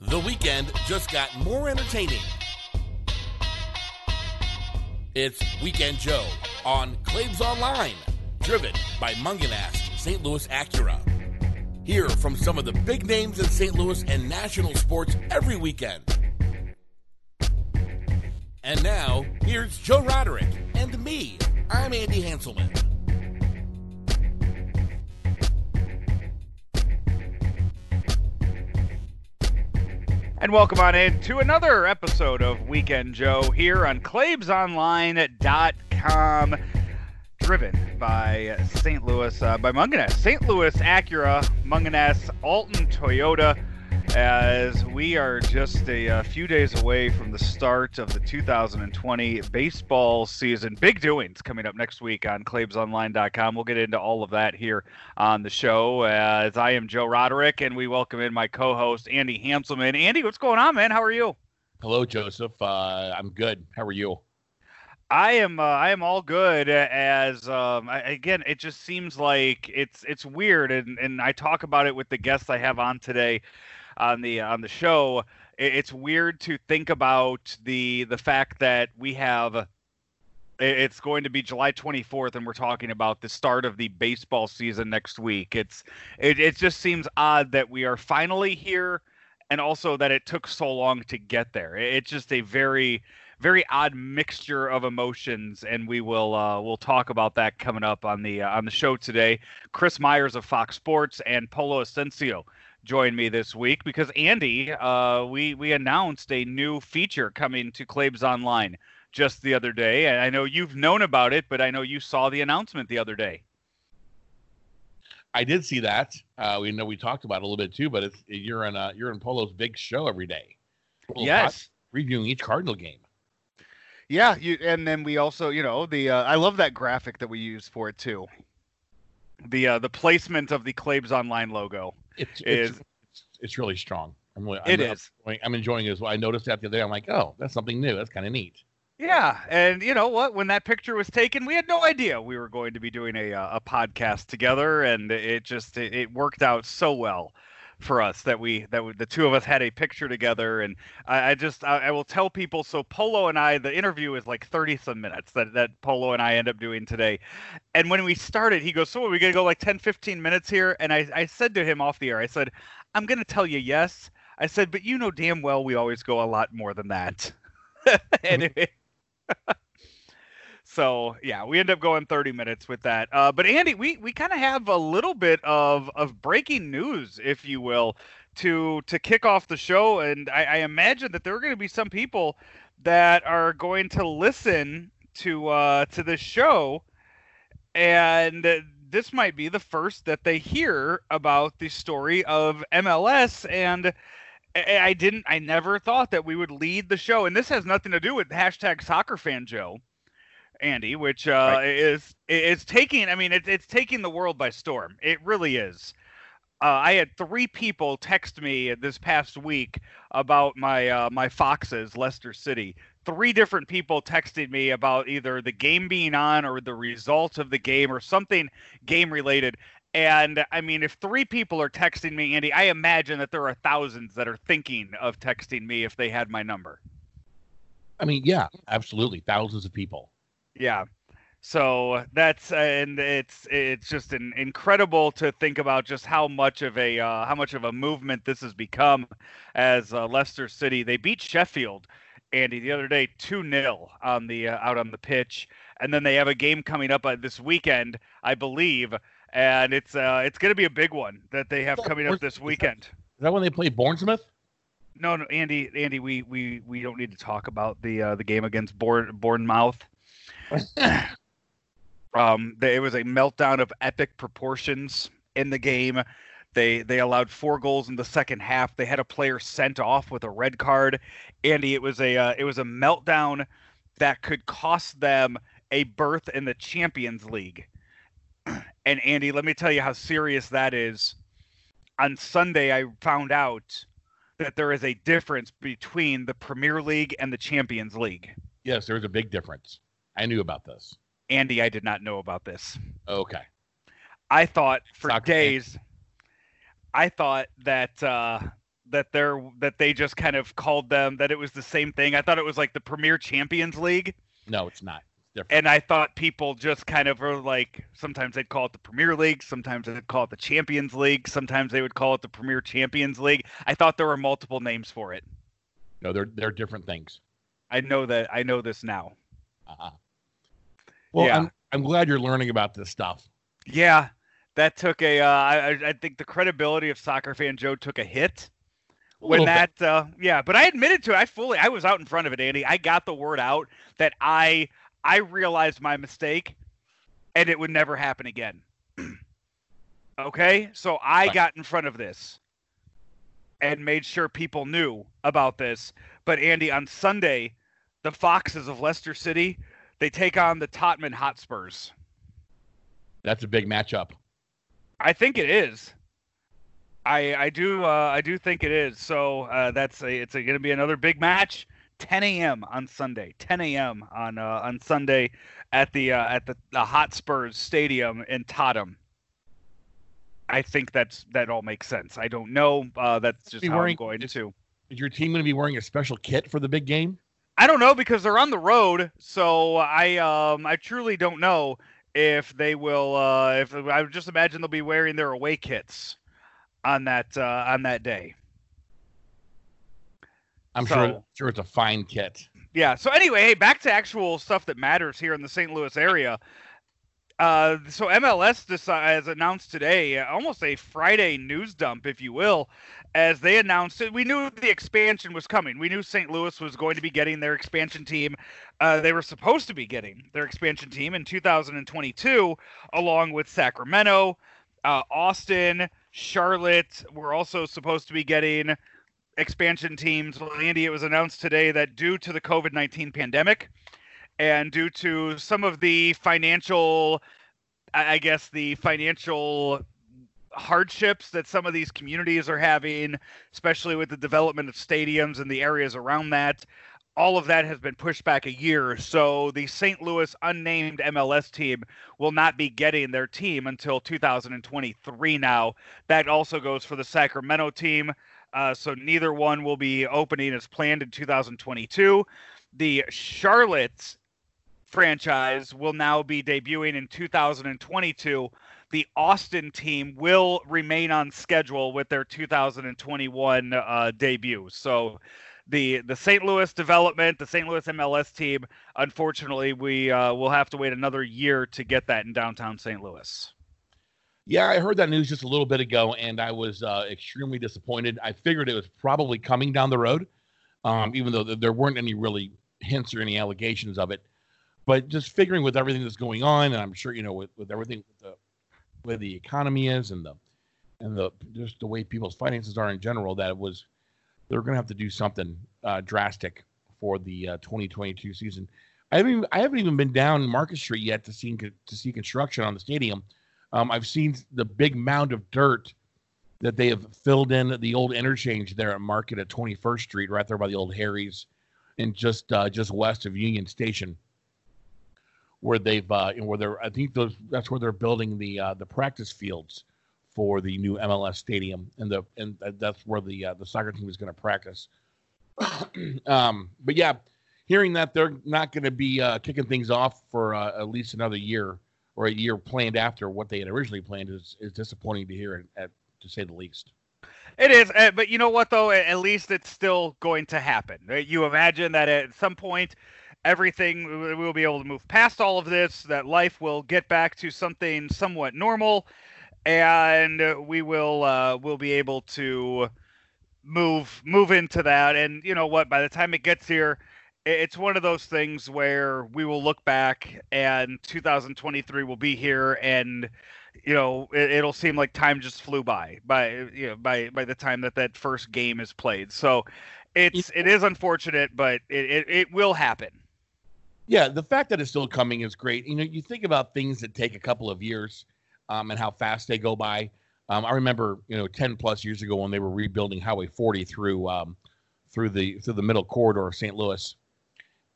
The weekend just got more entertaining. It's Weekend Joe on Claibs Online, driven by Mungenast St. Louis Acura. Hear from some of the big names in St. Louis and national sports every weekend. And now, here's Joe Roderick and me. I'm Andy Hanselman. And welcome on in to another episode of Weekend Joe here on ClaibsOnline.com, driven by St. Louis, uh, by Mungenast. St. Louis Acura, Mungenast, Alton Toyota, as we are just a, a, few days away from the start of the 2020 baseball season. Big doings coming up next week on ClaibsOnline.com. We'll get into all of that here on the show. As I am Joe Roderick, and we welcome in my co-host Andy Hanselman. Andy, what's going on, man? How are you? Hello, Joseph. Uh, I'm good. How are you? I am uh, I am all good as um, I, again it just seems like it's it's weird and and I talk about it with the guests I have on today on the on the show, it's weird to think about the the fact that we have it's going to be July 24th and we're talking about the start of the baseball season next week. It's it, it just seems odd that we are finally here and also that it took so long to get there. It's just a very very odd mixture of emotions and we will uh, we'll talk about that coming up on the uh, on the show today. Chris Myers of Fox Sports and Polo Ascencio join me this week because Andy, uh, we we announced a new feature coming to Claibs Online just the other day, and I know you've known about it, but I know you saw the announcement the other day. I did see that. Uh, we know we talked about it a little bit too, but it's you're in uh, you're in Polo's big show every day. Yes, reviewing each Cardinal game. Yeah, you, and then we also, you know, the uh, I love that graphic that we use for it too. The uh, the placement of the Claibs Online logo it's, is it's, it's really strong. I'm really, it I'm, is. I'm, I'm enjoying it as well. I noticed that the other day. I'm like, oh, that's something new. That's kind of neat. Yeah, and you know what? When that picture was taken, we had no idea we were going to be doing a uh, a podcast together, and it just it, it worked out so well for us that we that we, the two of us had a picture together. And i, I just I, I, will tell people so polo and i the interview is like 30 some minutes that, that polo and i end up doing today. And when we started he goes so are we gonna go like 10 15 minutes here? And i, I said to him off the air i said i'm gonna tell you yes. I said but you know damn well we always go a lot more than that. Mm-hmm. Anyway So yeah, we end up going 30 minutes with that. Uh, but Andy, we we kind of have a little bit of of breaking news, if you will, to to kick off the show. And I, I imagine that there are going to be some people that are going to listen to uh, to this show, and this might be the first that they hear about the story of MLS and. I didn't. I never thought that we would lead the show, and this has nothing to do with hashtag Soccer Fan Joe. Andy, which uh, right. is is taking. I mean, it's it's taking the world by storm. It really is. Uh, I had three people text me this past week about my uh, my Foxes, Leicester City. Three different people texted me about either the game being on or the result of the game or something game related. And I mean, if three people are texting me, Andy, I imagine that there are thousands that are thinking of texting me if they had my number. I mean, yeah, absolutely, thousands of people. Yeah. So that's and it's it's just an incredible to think about just how much of a uh, how much of a movement this has become as uh, Leicester City they beat Sheffield United the other day 2-0 on the uh, out on the pitch and then they have a game coming up uh, this weekend I believe and it's uh, it's going to be a big one that they have coming up this weekend. Is that when they play Bournemouth? No, no, Andy, Andy, we we we don't need to talk about the uh, the game against Bourne, Bournemouth. um, it was a meltdown of epic proportions in the game. They they allowed four goals in the second half. They had a player sent off with a red card. Andy, it was a uh, it was a meltdown that could cost them a berth in the Champions League. And Andy, let me tell you how serious that is. On Sunday, I found out that there is a difference between the Premier League and the Champions League. Yes, there's a big difference. I knew about this. Andy, I did not know about this. Okay. I thought for Soccer days, I thought that uh, that they're that they just kind of called them that it was the same thing. I thought it was like the Premier Champions League. No, it's not. It's and I thought people just kind of were like sometimes they'd call it the Premier League, sometimes they'd call it the Champions League, sometimes they would call it the Premier Champions League. I thought there were multiple names for it. No, they're they're different things. I know that I know this now. Uh-huh. Well, yeah. I'm I'm glad you're learning about this stuff. Yeah, that took a. Uh, I, I think the credibility of soccer fan Joe took a hit when that. Uh, yeah, but I admitted to it. I fully. I was out in front of it, Andy. I got the word out that I I realized my mistake, and it would never happen again. okay, so I got in front of this and made sure people knew about this. But Andy, on Sunday, the Foxes of Leicester City they take on the Tottenham Hotspurs. That's a big matchup. I think it is. I I do uh, I do think it is. So uh, that's a, it's going to be another big match. 10 a.m. on Sunday. 10 a.m. on uh, on Sunday at the uh, at the, the Hotspurs Stadium in Tottenham. I think that's that all makes sense. I don't know. Uh, that's just how wearing, I'm going to. Is your team going to be wearing a special kit for the big game? I don't know because they're on the road, so I um I truly don't know if they will. Uh, if I would just imagine they'll be wearing their away kits on that uh, on that day. I'm so, sure sure it's a fine kit. Yeah. So anyway, hey, back to actual stuff that matters here in the St. Louis area. Uh, so MLS has announced today, almost a Friday news dump, if you will, as they announced it. We knew the expansion was coming. We knew St. Louis was going to be getting their expansion team. Uh, they were supposed to be getting their expansion team in 2022, along with Sacramento, uh, Austin, Charlotte. We're also supposed to be getting expansion teams. Well, Andy, it was announced today that due to the COVID 19 pandemic, and due to some of the financial i guess the financial hardships that some of these communities are having especially with the development of stadiums and the areas around that all of that has been pushed back a year. So the st louis unnamed mls team will not be getting their team until 2023 now. That also goes for the sacramento team. Uh, so neither one will be opening as planned in 2022 the Charlotte franchise will now be debuting in 2022. The Austin team will remain on schedule with their 2021 uh, debut. So, the the St. Louis development, the St. Louis MLS team, unfortunately, we uh, will have to wait another year to get that in downtown St. Louis. Yeah, I heard that news just a little bit ago, and I was uh, extremely disappointed. I figured it was probably coming down the road, um, even though there weren't any really hints or any allegations of it but just figuring with everything that's going on, and I'm sure you know with, with everything with the the economy is and the and the just the way people's finances are in general, that it was they're going to have to do something uh, drastic for the uh, 2022 season. I haven't even, I haven't even been down Market Street yet to see to see construction on the stadium. Um, I've seen the big mound of dirt that they have filled in the old interchange there at Market at 21st Street, right there by the old Harry's, and just uh, just west of Union Station where they've uh, where they're I think those that's where they're building the uh, the practice fields for the new MLS stadium, and the and that's where the uh, the soccer team is going to practice. um, but yeah, hearing that they're not going to be uh, kicking things off for uh, at least another year or a year planned after what they had originally planned is is disappointing to hear, at, to say the least. It is, uh, but you know what though? At least it's still going to happen. You imagine that at some point everything we will be able to move past all of this that life will get back to something somewhat normal and we will uh, we'll be able to move move into that. And you know what by the time it gets here it's one of those things where we will look back and 2023 will be here and you know it, will seem like time just flew by by you know by by the time that that first game is played. So it's it is unfortunate but it, it, it will happen yeah, the fact that it's still coming is great. You know, you think about things that take a couple of years um, and how fast they go by. Um, I remember, you know, ten plus years ago when they were rebuilding Highway 40 through um, through the through the middle corridor of St. Louis,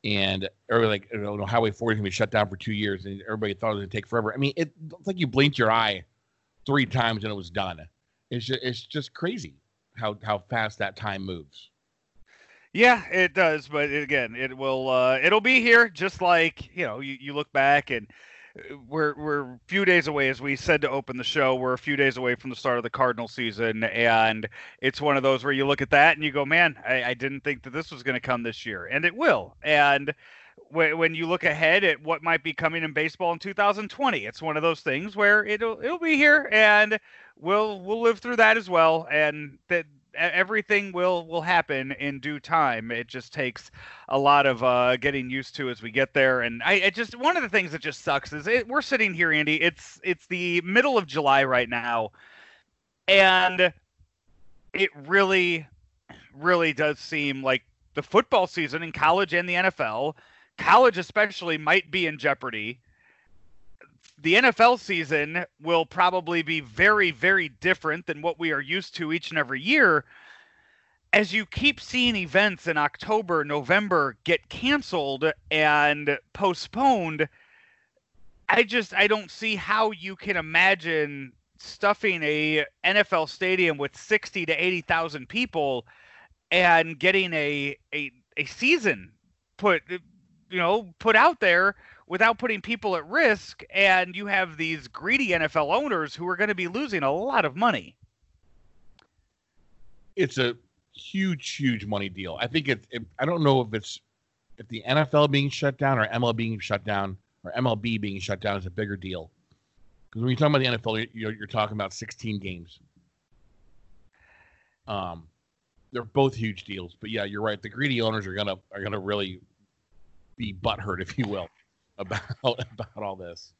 and everybody like you know, Highway 40 is gonna be shut down for two years, and everybody thought it was gonna take forever. I mean, it, it's like you blinked your eye three times and it was done. It's just, it's just crazy. how how fast that time moves. Yeah, it does, but again, it will uh, it'll be here just like, you know, you, you look back and uh, we're we're a few days away as we said to open the show, we're a few days away from the start of the Cardinal season and it's one of those where you look at that and you go, "Man, I, I didn't think that this was going to come this year." And it will. And when, when you look ahead at what might be coming in baseball in 2020, it's one of those things where it'll it'll be here and we'll we'll live through that as well and that everything will will happen in due time. It just takes a lot of uh, getting used to as we get there. And I, just one of the things that just sucks is it, we're sitting here, Andy. It's it's the middle of July right now, and it really, really does seem like the football season in college and the NFL, college especially, might be in jeopardy the NFL season will probably be very, very different than what we are used to each and every year. As you keep seeing events in October, November get canceled and postponed, I just I don't see how you can imagine stuffing a NFL stadium with 60 to 80,000 people and getting a a a season put you know put out there without putting people at risk. And you have these greedy NFL owners who are going to be losing a lot of money. It's a huge, huge money deal. I think it's, it, I don't know if it's, if the NFL being shut down or MLB being shut down or MLB being shut down is a bigger deal. Because when you're talking about the NFL, you're, you're talking about 16 games. Um, they're both huge deals, but yeah, you're right. The greedy owners are gonna are gonna really be butthurt, if you will about about all this.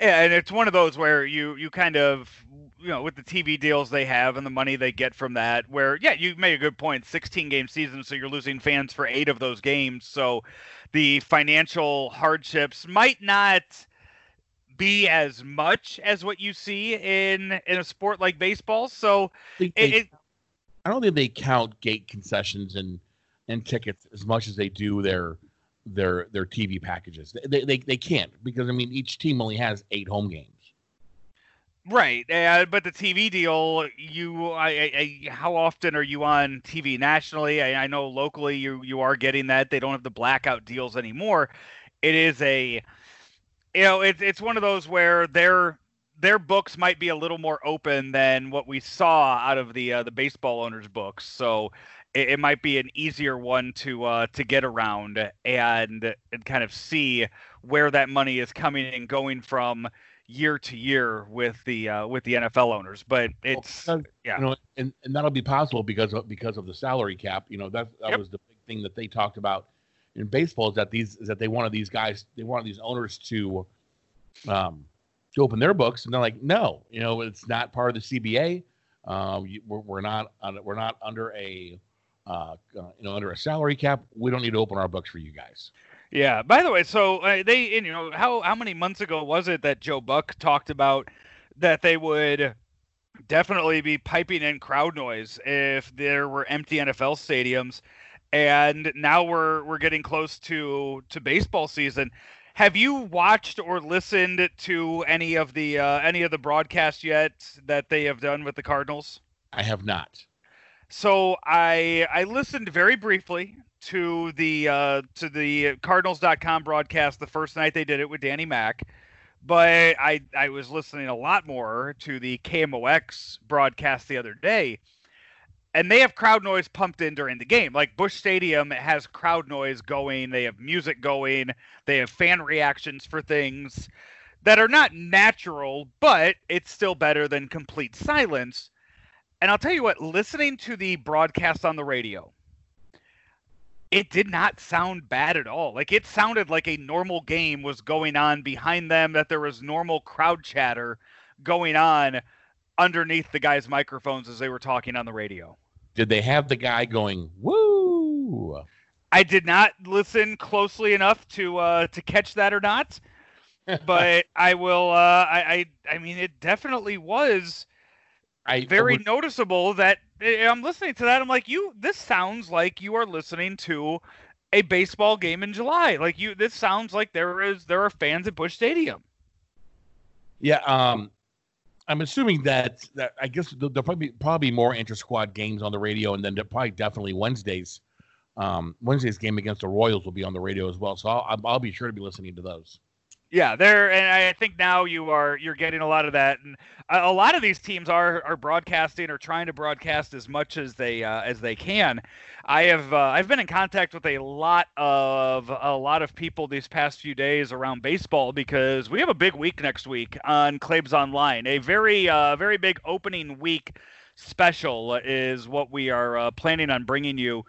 Yeah, and it's one of those where you you kind of you know with the TV deals they have and the money they get from that, where yeah, you made a good point. 16 game season, so you're losing fans for eight of those games. So the financial hardships might not be as much as what you see in in a sport like baseball. So I, they, it, I don't think they count gate concessions and and tickets as much as they do their their their TV packages. They, they they can't because I mean each team only has eight home games. Right, uh, but the TV deal, you, I, I, how often are you on TV nationally? I, I know locally you you are getting that. They don't have the blackout deals anymore. It is a, you know, it's it's one of those where their their books might be a little more open than what we saw out of the uh, the baseball owners' books. So it, it might be an easier one to uh, to get around and and kind of see where that money is coming and going from year to year with the uh, with the NFL owners. But it's well, yeah, you know, and, and that'll be possible because of because of the salary cap. You know, that that yep. was the big thing that they talked about in baseball is that these is that they wanted these guys they wanted these owners to um to open their books and they're like no you know it's not part of the CBA um we're, we're not we're not under a uh, uh, you know, under a salary cap, we don't need to open our books for you guys. Yeah. By the way, so uh, they, you know, how how many months ago was it that Joe Buck talked about that they would definitely be piping in crowd noise if there were empty NFL stadiums, and now we're we're getting close to to baseball season. Have you watched or listened to any of the uh, any of the broadcasts yet that they have done with the Cardinals? I have not. So I I listened very briefly to the uh, to the Cardinals.com broadcast the first night they did it with Danny Mac, but I I was listening a lot more to the KMOX broadcast the other day, and they have crowd noise pumped in during the game. Like Busch Stadium has crowd noise going, they have music going, they have fan reactions for things that are not natural, but it's still better than complete silence. And I'll tell you what, listening to the broadcast on the radio, it did not sound bad at all. Like it sounded like a normal game was going on behind them, that there was normal crowd chatter going on underneath the guys' microphones as they were talking on the radio. Did they have the guy going, woo? I did not listen closely enough to uh, to catch that or not. but I will uh, I, I I mean it definitely was I very would, noticeable that eh, I'm listening to that. I'm like, you. This sounds like you are listening to a baseball game in July. Like you, this sounds like there is there are fans at Busch Stadium. Yeah. Um. I'm assuming that that I guess there'll, there'll probably be, probably more inter squad games on the radio, and then probably definitely Wednesdays. Um, Wednesday's game against the Royals will be on the radio as well, so I'll- I'll be sure to be listening to those. Yeah, there, and I think now you are you're getting a lot of that, and a, a lot of these teams are are broadcasting or trying to broadcast as much as they uh, as they can. I have uh, I've been in contact with a lot of a lot of people these past few days around baseball because we have a big week next week on Claibs Online. A very uh, very big opening week special is what we are uh, planning on bringing you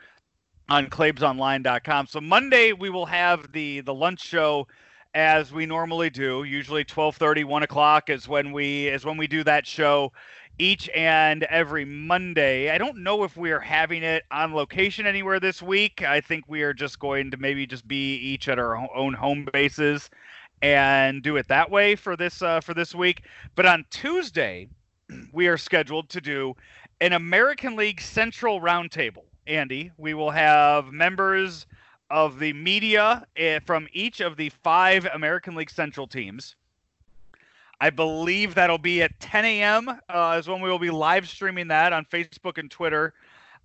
on claibsonline.com. So Monday we will have the the lunch show as we normally do. Usually 12:30, 1 o'clock is when we is when we do that show each and every Monday. I don't know if we are having it on location anywhere this week. I think we are just going to maybe just be each at our own home bases and do it that way for this uh, for this week. But on Tuesday, we are scheduled to do an American League Central Roundtable. Andy, we will have members of the media eh, from each of the five American League Central teams. I believe that'll be at 10 a.m. Uh, is when we will be live streaming that on Facebook and Twitter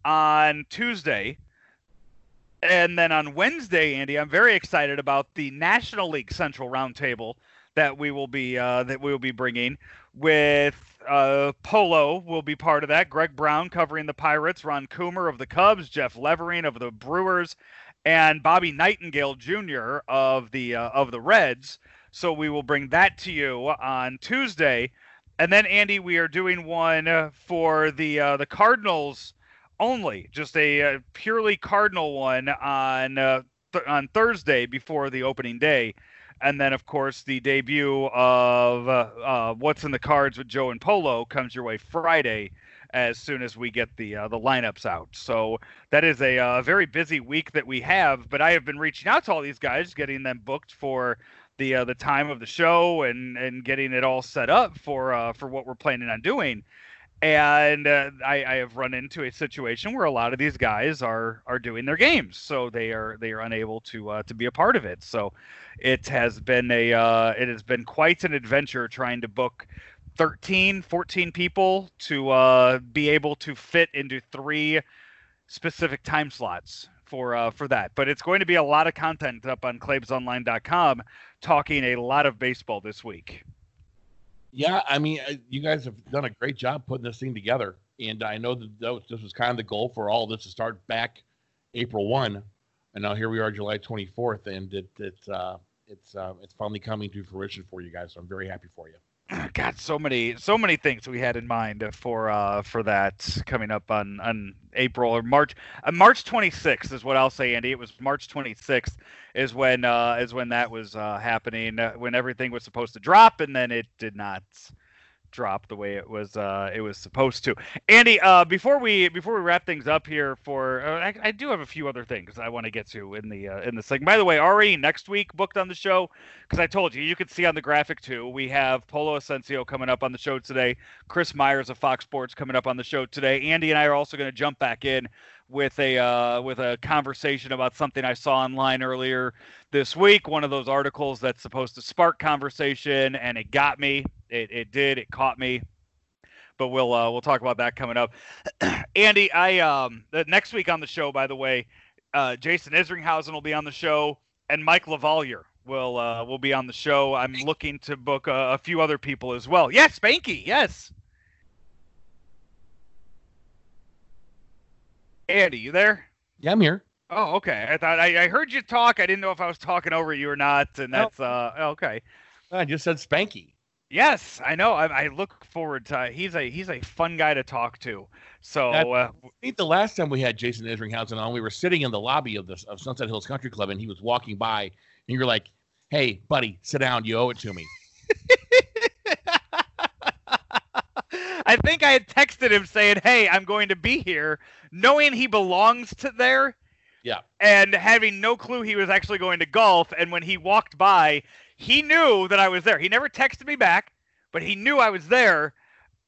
on Tuesday. And then on Wednesday, Andy, I'm very excited about the National League Central Roundtable that we will be uh, that we will be bringing with uh, Polo will be part of that. Greg Brown covering the Pirates, Ron Coomer of the Cubs, Jeff Levering of the Brewers, and Bobby Nightengale Jr. of the uh, of the Reds. So we will bring that to you on Tuesday, and then Andy, we are doing one uh, for the uh, the Cardinals only, just a uh, purely Cardinal one on uh, th- on Thursday before the opening day, and then of course the debut of What's in the Cards with Joe and Polo comes your way Friday. As soon as we get the uh, the lineups out, so that is a uh, very busy week that we have. But I have been reaching out to all these guys, getting them booked for the uh, the time of the show and and getting it all set up for uh, for what we're planning on doing. And uh, I, I have run into a situation where a lot of these guys are are doing their games, so they are they are unable to uh, to be a part of it. So it has been a uh, it has been quite an adventure trying to book 13 14 people to uh, be able to fit into three specific time slots for uh, for that. But it's going to be a lot of content up on claibsonline.com talking a lot of baseball this week. Yeah, I mean, uh, you guys have done a great job putting this thing together, and I know that that was- this was kind of the goal for all this to start back April one, and now here we are, July twenty fourth, and it, it's uh, it's uh, it's finally coming to fruition for you guys. So I'm very happy for you. God, so many so many things we had in mind for uh for that coming up on on April or March uh, March 26th is what I'll say Andy. It was March 26th is when uh is when that was uh happening uh, when everything was supposed to drop and then it did not drop the way it was uh it was supposed to. Andy, uh before we before we wrap things up here for uh, I, I do have a few other things I want to get to in the uh, in the segment. By the way, already next week booked on the show because I told you you could see on the graphic too. We have Polo Ascencio coming up on the show today. Chris Myers of Fox Sports coming up on the show today. Andy and I are also going to jump back in with a uh, with a conversation about something I saw online earlier this week. One of those articles that's supposed to spark conversation, and it got me. It it did. It caught me. But we'll uh, we'll talk about that coming up. Andy, I um the next week on the show, by the way, uh, Jason Isringhausen will be on the show, and Mike Lavalier will uh, will be on the show. I'm looking to book a, a few other people as well. Yes, Spanky. Yes. Andy, you there? Yeah, I'm here. Oh, okay. I thought I, I heard you talk. I didn't know if I was talking over you or not, and Nope. that's uh okay. I just said Spanky. Yes, I know. I, I look forward to. He's a he's a fun guy to talk to. So That- uh, I think the last time we had Jason Isringhausen on, we were sitting in the lobby of the of Sunset Hills Country Club, and he was walking by, and you're like, "Hey, buddy, sit down. You owe it to me." I think I had texted him saying, "Hey, I'm going to be here," knowing he belongs to there. Yeah. And having no clue he was actually going to golf, and when he walked by, he knew that I was there. He never texted me back, but he knew I was there.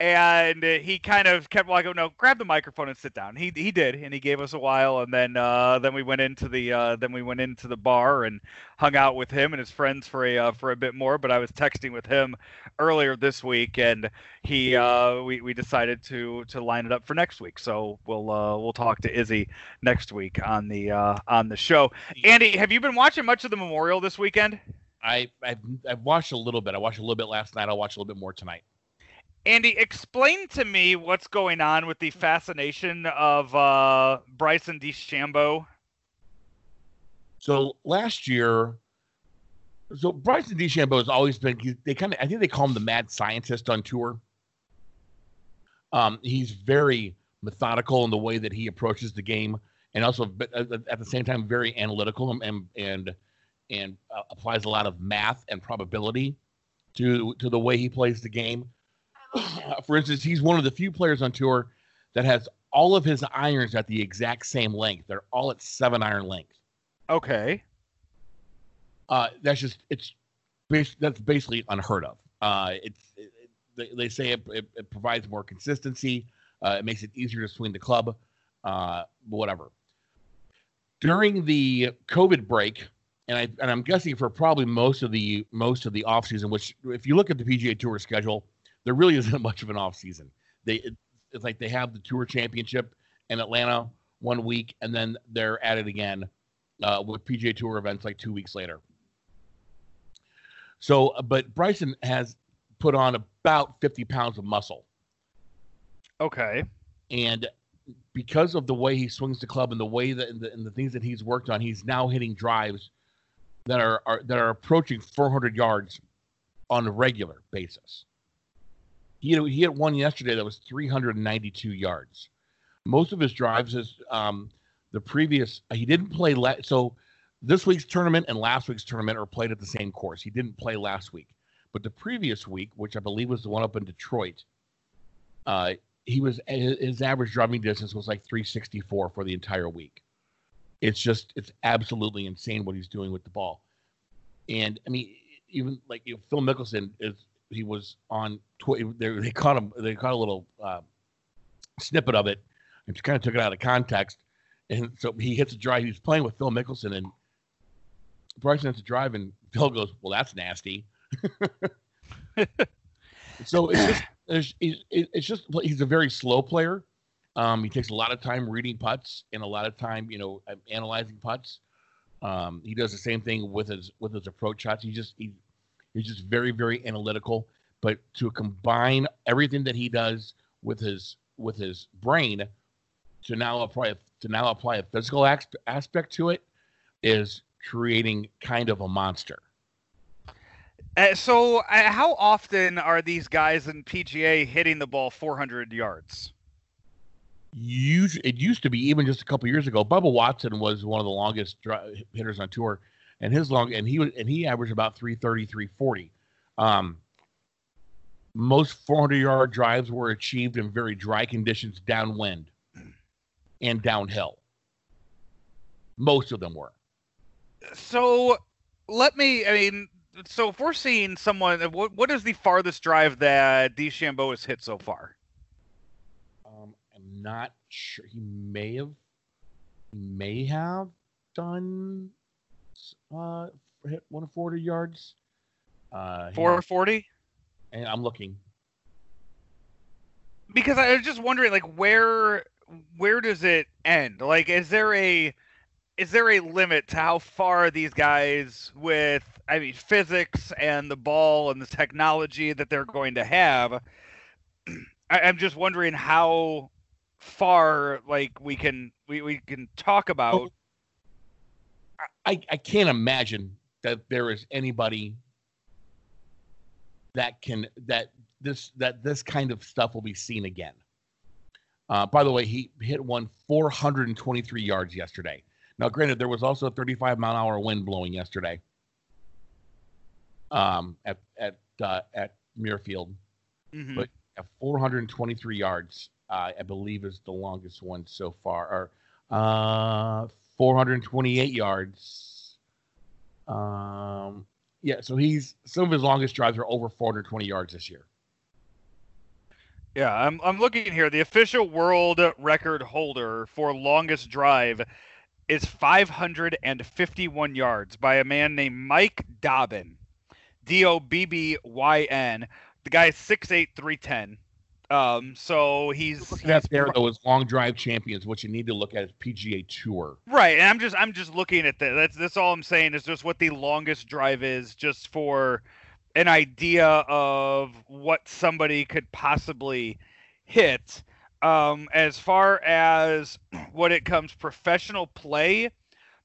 and he kind of kept like, "No, grab the microphone and sit down." He he did, and he gave us a while, and then uh, then we went into the uh, then we went into the bar and hung out with him and his friends for a uh, for a bit more. But I was texting with him earlier this week, and he uh, we we decided to to line it up for next week. So we'll uh, we'll talk to Izzy next week on the uh, on the show. Andy, have you been watching much of the Memorial this weekend? I I've, I've watched a little bit. I watched a little bit last night. I'll watch a little bit more tonight. Andy, explain to me what's going on with the fascination of uh, Bryson DeChambeau. So last year, so Bryson DeChambeau has always been. They kind of, I think they call him the mad scientist on tour. Um, he's very methodical in the way that he approaches the game, and also at the same time very analytical and and and uh, applies a lot of math and probability to to the way he plays the game. For instance, he's one of the few players on tour that has all of his irons at the exact same length. They're all at seven iron length. Okay. Uh, that's just it's that's basically unheard of. Uh, it's it, they, they say it, it, it, provides more consistency. Uh, it makes it easier to swing the club. Uh, whatever. During the COVID break, and I and I'm guessing for probably most of the most of the off season, which if you look at the PGA Tour schedule, there really isn't much of an off season. They it's like they have the Tour Championship in Atlanta one week, and then they're at it again uh, with PGA Tour events like two weeks later. So, uh, but Bryson has put on about 50 pounds of muscle. Okay. And because of the way he swings the club and the way that and the, and the things that he's worked on, he's now hitting drives that are, are that are approaching 400 yards on a regular basis. He had, he hit one yesterday that was 392 yards. Most of his drives is um, the previous. He didn't play la- so this week's tournament and last week's tournament are played at the same course. He didn't play last week, but the previous week, which I believe was the one up in Detroit, uh, he was his average driving distance was like 364 for the entire week. It's just it's absolutely insane what he's doing with the ball. And I mean, even like you know, Phil Mickelson is he was on Twitter. They, caught him. They caught a little uh, snippet of it and just kind of took it out of context. And so he hits a drive. He was playing with Phil Mickelson and Bryson hits a drive, and Phil goes, "Well, that's nasty." so it's just it's, it's just he's a very slow player. Um, he takes a lot of time reading putts and a lot of time, you know, analyzing putts. Um, he does the same thing with his with his approach shots. He just he, he's just very very analytical. But to combine everything that he does with his with his brain to now apply to now apply a physical aspect to it is creating kind of a monster. Uh, so, uh, how often are these guys in PGA hitting the ball 400 yards? It used to be even just a couple years ago. Bubba Watson was one of the longest hitters on tour, and his long and he and he averaged about 330, 340. Um, most 400 yard drives were achieved in very dry conditions downwind and downhill. Most of them were. So let me, I mean, so if we're seeing someone, what, what is the farthest drive that DeChambeau has hit so far? I'm not sure. He may have, may have done uh, hit 140 yards. Uh, 440? And I'm looking. Because I was just wondering, like, where where does it end? Like, is there a is there a limit to how far these guys with I mean physics and the ball and the technology that they're going to have? I, am just wondering how far like we can we, we can talk about. I, I can't imagine that there is anybody that can that this that this kind of stuff will be seen again. Uh, by the way, he hit one 423 yards yesterday. Now, granted, there was also a 35 mile an hour wind blowing yesterday um, at at uh, at Muirfield, mm-hmm. but at 423 yards, uh, I believe is the longest one so far, or uh, 428 yards. Um, yeah, so he's some of his longest drives are over 420 yards this year. Yeah, I'm I'm looking here. The official world record holder for longest drive is 551 yards by a man named Mike Dobbyn. D O B B Y N. The guy is 6'8", 310. Um, so he's, that's there though is long drive champions. What you need to look at is PGA Tour. Right, and I'm just I'm just looking at that. That's that's all I'm saying is just what the longest drive is, just for an idea of what somebody could possibly hit. Um, as far as what it comes professional play,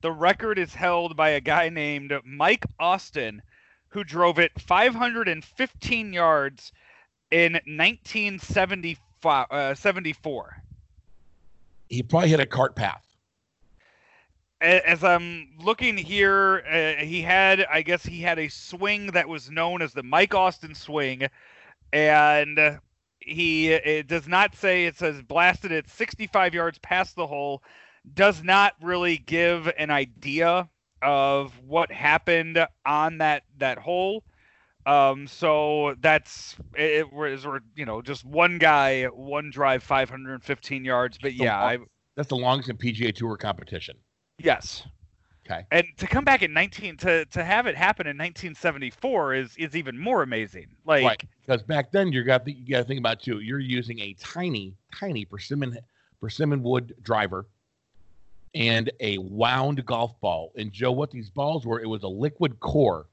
the record is held by a guy named Mike Austin, who drove it 515 yards in 1974. Uh, he probably hit a cart path. As I'm looking here, uh, he had, I guess, he had a swing that was known as the Mike Austin swing, and he it does not say it says blasted it 65 yards past the hole. Does not really give an idea of what happened on that that hole. Um, so that's it, was you know just one guy, one drive, 515 yards. But yeah, I, that's the longest in PGA Tour competition. Yes. Okay. And to come back in 19 to to have it happen in 1974 is is even more amazing. Like right. because back then you got the, you got to think about too. You're using a tiny tiny persimmon persimmon wood driver and a wound golf ball. And Joe, what these balls were, it was a liquid core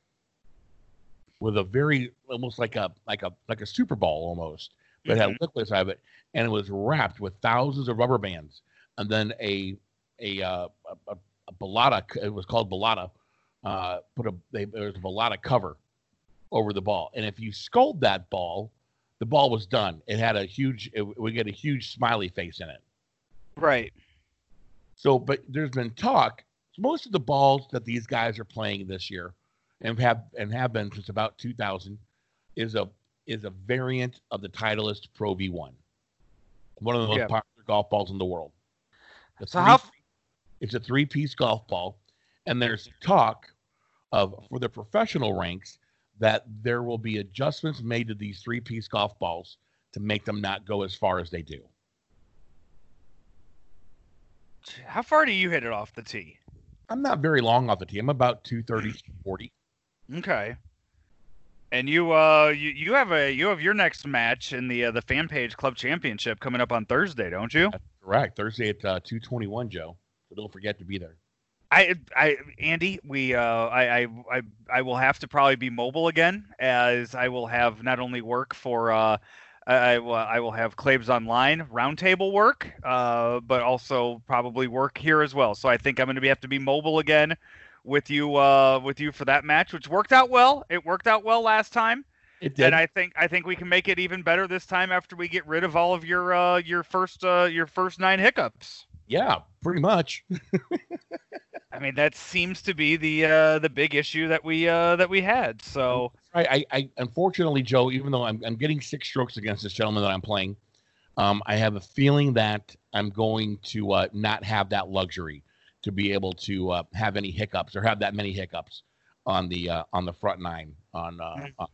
with a very almost like a like a like a super ball almost, but mm-hmm. had liquid inside of it, and it was wrapped with thousands of rubber bands, and then a a uh, a, a balata. It was called balata. Uh, put a they, there was a balata cover over the ball, and if you scold that ball, the ball was done. It had a huge. It would get a huge smiley face in it. Right. So, but there's been talk. Most of the balls that these guys are playing this year and have and have been since about 2000 is a is a variant of the Titleist Pro V1, one of the most yeah. popular golf balls in the world. The so three, how? It's a three-piece golf ball, and there's talk of for the professional ranks that there will be adjustments made to these three-piece golf balls to make them not go as far as they do. How far do you hit it off the tee? I'm not very long off the tee. I'm about 230, 40. Okay. And you uh you, you have a you have your next match in the uh, the fan page club championship coming up on Thursday, don't you? That's correct. Thursday at uh, 221, Joe. So don't forget to be there. I, I, Andy, we, uh, I, I, I, I will have to probably be mobile again, as I will have not only work for, uh, I, will, I will have Claibs Online roundtable work, uh, but also probably work here as well. So I think I'm going to be have to be mobile again with you uh, with you for that match, which worked out well. It worked out well last time. It did. And I think I think we can make it even better this time after we get rid of all of your uh, your first uh, your first nine hiccups. Yeah, pretty much. I mean, that seems to be the uh, the big issue that we uh, that we had. So I, I, I unfortunately, Joe, even though I'm, I'm getting six strokes against this gentleman that I'm playing, um, I have a feeling that I'm going to uh, not have that luxury to be able to uh, have any hiccups or have that many hiccups on the uh, on the front nine on uh, mm. on.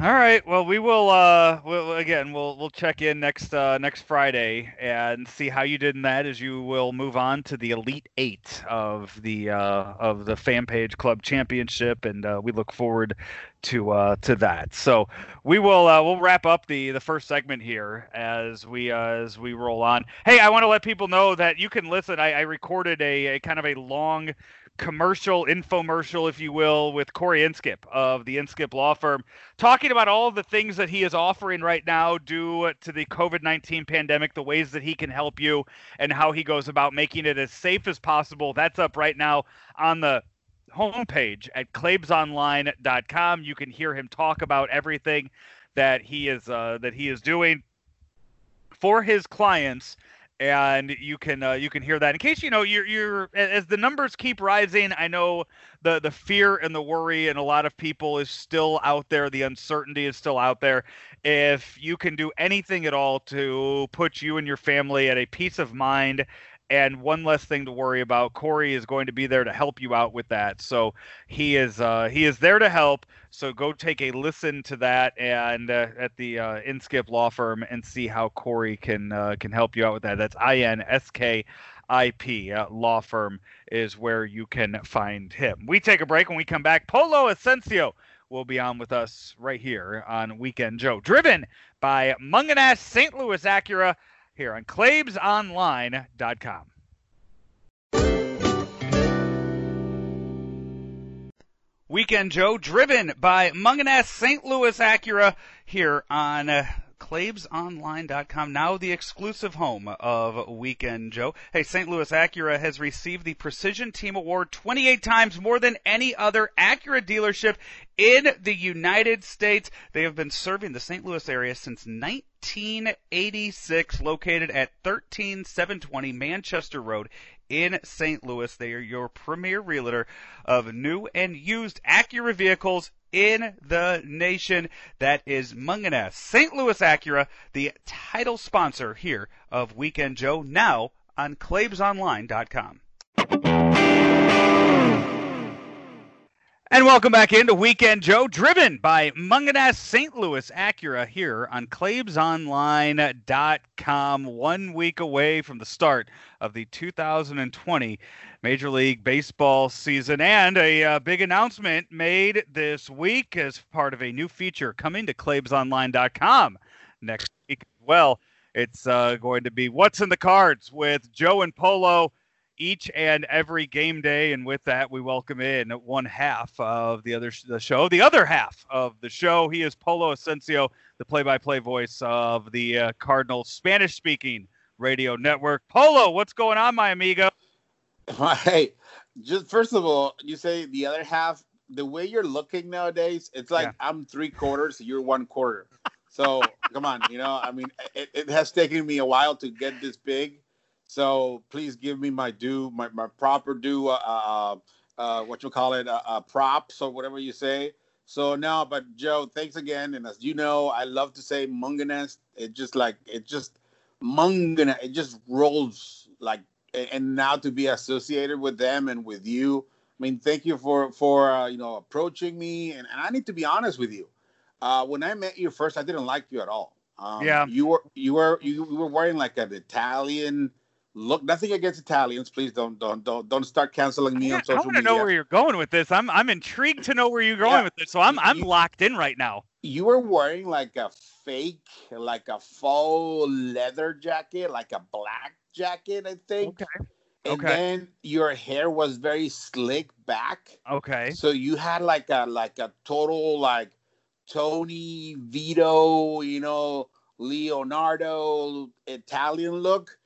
All right. Well, we will. Uh, we'll again. We'll we'll check in next uh, next Friday and see how you did in that. As you will move on to the Elite Eight of the uh, of the Fan Page Club Championship, and uh, we look forward to uh, to that. So we will uh, we'll wrap up the the first segment here as we uh, as we roll on. Hey, I want to let people know that you can listen. I, I recorded a, a kind of a long commercial infomercial, if you will, with Corey Inskip of the Inskip Law Firm, talking about all the things that he is offering right now due to the COVID 19 pandemic, the ways that he can help you, and how he goes about making it as safe as possible. That's up right now on the homepage at claibsonline.com. You can hear him talk about everything that he is uh, that he is doing for his clients and you can uh, you can hear that. In case you know you're you're as the numbers keep rising i know the the fear and the worry and a lot of people is still out there. The uncertainty is still out there. If you can do anything at all to put you and your family at a peace of mind and one less thing to worry about. Corey is going to be there to help you out with that. So he is uh, he is there to help. So go take a listen to that and uh, at the uh, Inskip Law Firm and see how Corey can uh, can help you out with that. That's I N S K I P uh, Law Firm is where you can find him. We take a break when we come back. Polo Ascencio will be on with us right here on Weekend Joe, driven by Mungenast St. Louis Acura here on ClaibsOnline.com. Weekend Joe, driven by Mungenast St. Louis Acura here on uh, ClaibsOnline.com, now the exclusive home of Weekend Joe. Hey, St. Louis Acura has received the Precision Team Award 28 times more than any other Acura dealership in the United States. They have been serving the St. Louis area since 1986, located at 13720 Manchester Road in St. Louis. They are your premier realtor of new and used Acura vehicles in the nation. That is Mungenast St. Louis Acura, the title sponsor here of Weekend Joe, now on ClaibsOnline.com. And welcome back into Weekend Joe, driven by Mungenast St. Louis Acura here on ClaibsOnline.com. One week away from the start of the 2020 Major League Baseball season, and a uh, big announcement made this week as part of a new feature coming to ClaibsOnline.com next week as well. It's uh, going to be What's in the Cards with Joe and Polo each and every game day. And with that, we welcome in one half of the other the show. The other half of the show, he is Polo Ascencio, the play-by-play voice of the uh, Cardinals Spanish-speaking radio network. Polo, what's going on, my amigo? Hey, just first of all, you say the other half. The way you're looking nowadays, it's like yeah. I'm three quarters, you're one quarter. So come on, you know. I mean, it, it has taken me a while to get this big so please give me my due, my, my proper due, uh, uh, uh, what you call it, uh, uh, props or whatever you say. So now, but Joe, thanks again. And as you know, I love to say Mungenast. It just like, it just, Mungana, it just rolls like, and now to be associated with them and with you. I mean, thank you for, for, uh, you know, approaching me. And, and I need to be honest with you. Uh, when I met you first, I didn't like you at all. Um, yeah. You were, you were, you were wearing like an Italian, look nothing against Italians. Please don't don't don't don't start canceling me I, on social media. I want to know where you're going with this. I'm I'm intrigued to know where you're going yeah. with this. So I'm I'm you, locked in right now. You were wearing like a fake, like a faux leather jacket, like a black jacket, I think. Okay. And okay. then your hair was very slick back. Okay. So you had like a like a total like Tony Vito, you know, Leonardo Italian look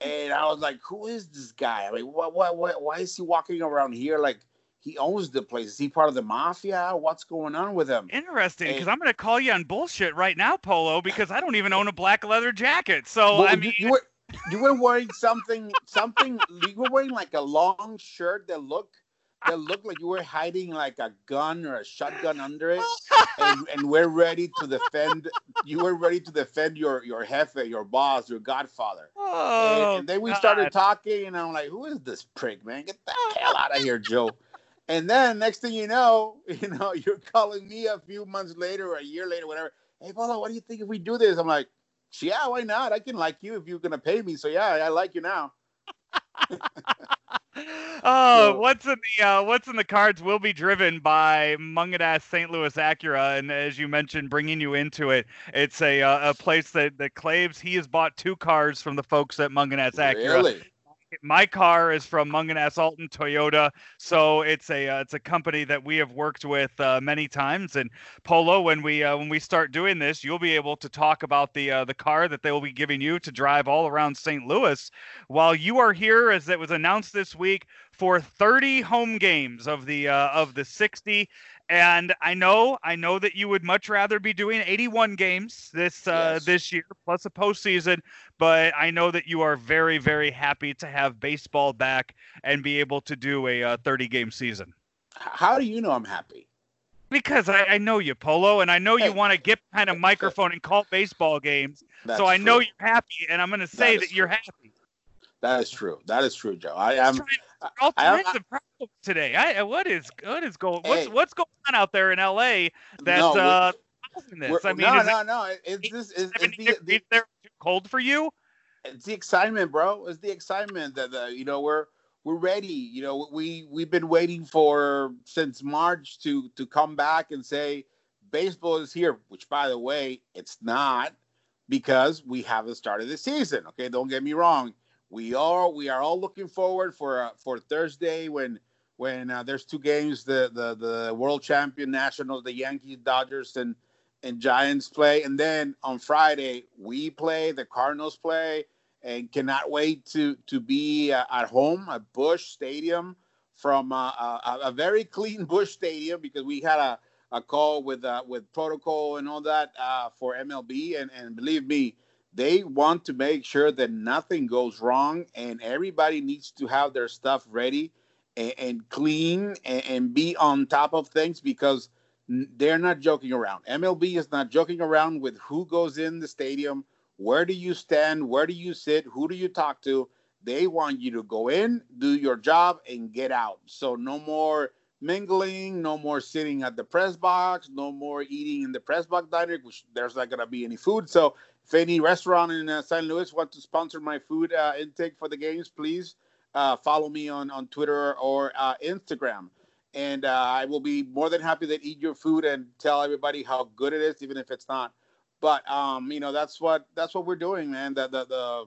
and I was like, "Who is this guy? I mean, what, what, what, why is he walking around here like he owns the place? Is he part of the mafia? What's going on with him?" Interesting, because I'm going to call you on bullshit right now, Polo, because I don't even own a black leather jacket. So well, I mean, you, you, were you were wearing something, something. You were wearing like a long shirt that looked that looked like you were hiding like a gun or a shotgun under it, and, and we're ready to defend. You were ready to defend your your jefe, your boss, your godfather. Oh, and, and then we God. started talking, and I'm like, "Who is this prick, man? Get the hell out of here, Joe!" And then next thing you know, you know, you're calling me a few months later or a year later, whatever. Hey, Polo, what do you think if we do this? I'm like, yeah, why not? I can like you if you're gonna pay me. So yeah, I like you now. oh, so, what's in the uh, what's in the cards will be driven by Mungenast St. Louis Acura, and as you mentioned, bringing you into it, it's a uh, a place that that claims he has bought two cars from the folks at Mungenast Acura. Really? My car is from Mungenast Alton Toyota, so it's a uh, it's a company that we have worked with uh, many times. And Polo, when we uh, when we start doing this, you'll be able to talk about the uh, the car that they will be giving you to drive all around St. Louis, while you are here, as it was announced this week, for 30 home games of the uh, of the 60 and I know, I know that you would much rather be doing 81 games this uh, yes. this year plus a postseason, but I know that you are very, very happy to have baseball back and be able to do a uh, 30 game season. How do you know I'm happy? Because I, I know you, Polo, and I know hey, you want to get kind of microphone and call baseball games. so I true. know you're happy, and I'm going to say that, that you're happy. That is true. That is true, Joe. I am. All kinds of problems today. I what is what is going what's hey, what's going on out there in L.A. That's no, uh this. I mean, no, no, it, no. It's this. Is the, the, too cold for you? It's the excitement, bro. It's the excitement that the, you know we're we're ready. You know, we we've been waiting for since March to to come back and say baseball is here. Which, by the way, it's not because we haven't started the season. Okay, don't get me wrong we are we are all looking forward for uh, for Thursday when when uh, there's two games the the the world champion nationals the Yankees Dodgers and and Giants play. And then on Friday we play the Cardinals play and cannot wait to to be uh, at home at Busch Stadium from uh, a, a, very clean Busch Stadium because we had a, a call with uh, with protocol and all that uh, for MLB and and believe me they want to make sure that nothing goes wrong and everybody needs to have their stuff ready and, and clean and, and, be on top of things because they're not joking around. MLB is not joking around with who goes in the stadium, where do you stand, where do you sit, who do you talk to. They want you to go in, do your job, and get out. So no more mingling, no more sitting at the press box, no more eating in the press box diner, which there's not gonna be any food. So if any restaurant in uh, St. Louis want to sponsor my food uh, intake for the games, please uh, follow me on, on Twitter or uh, Instagram. And uh, I will be more than happy to eat your food and tell everybody how good it is, even if it's not. But um, you know, that's what that's what we're doing, man. The the the,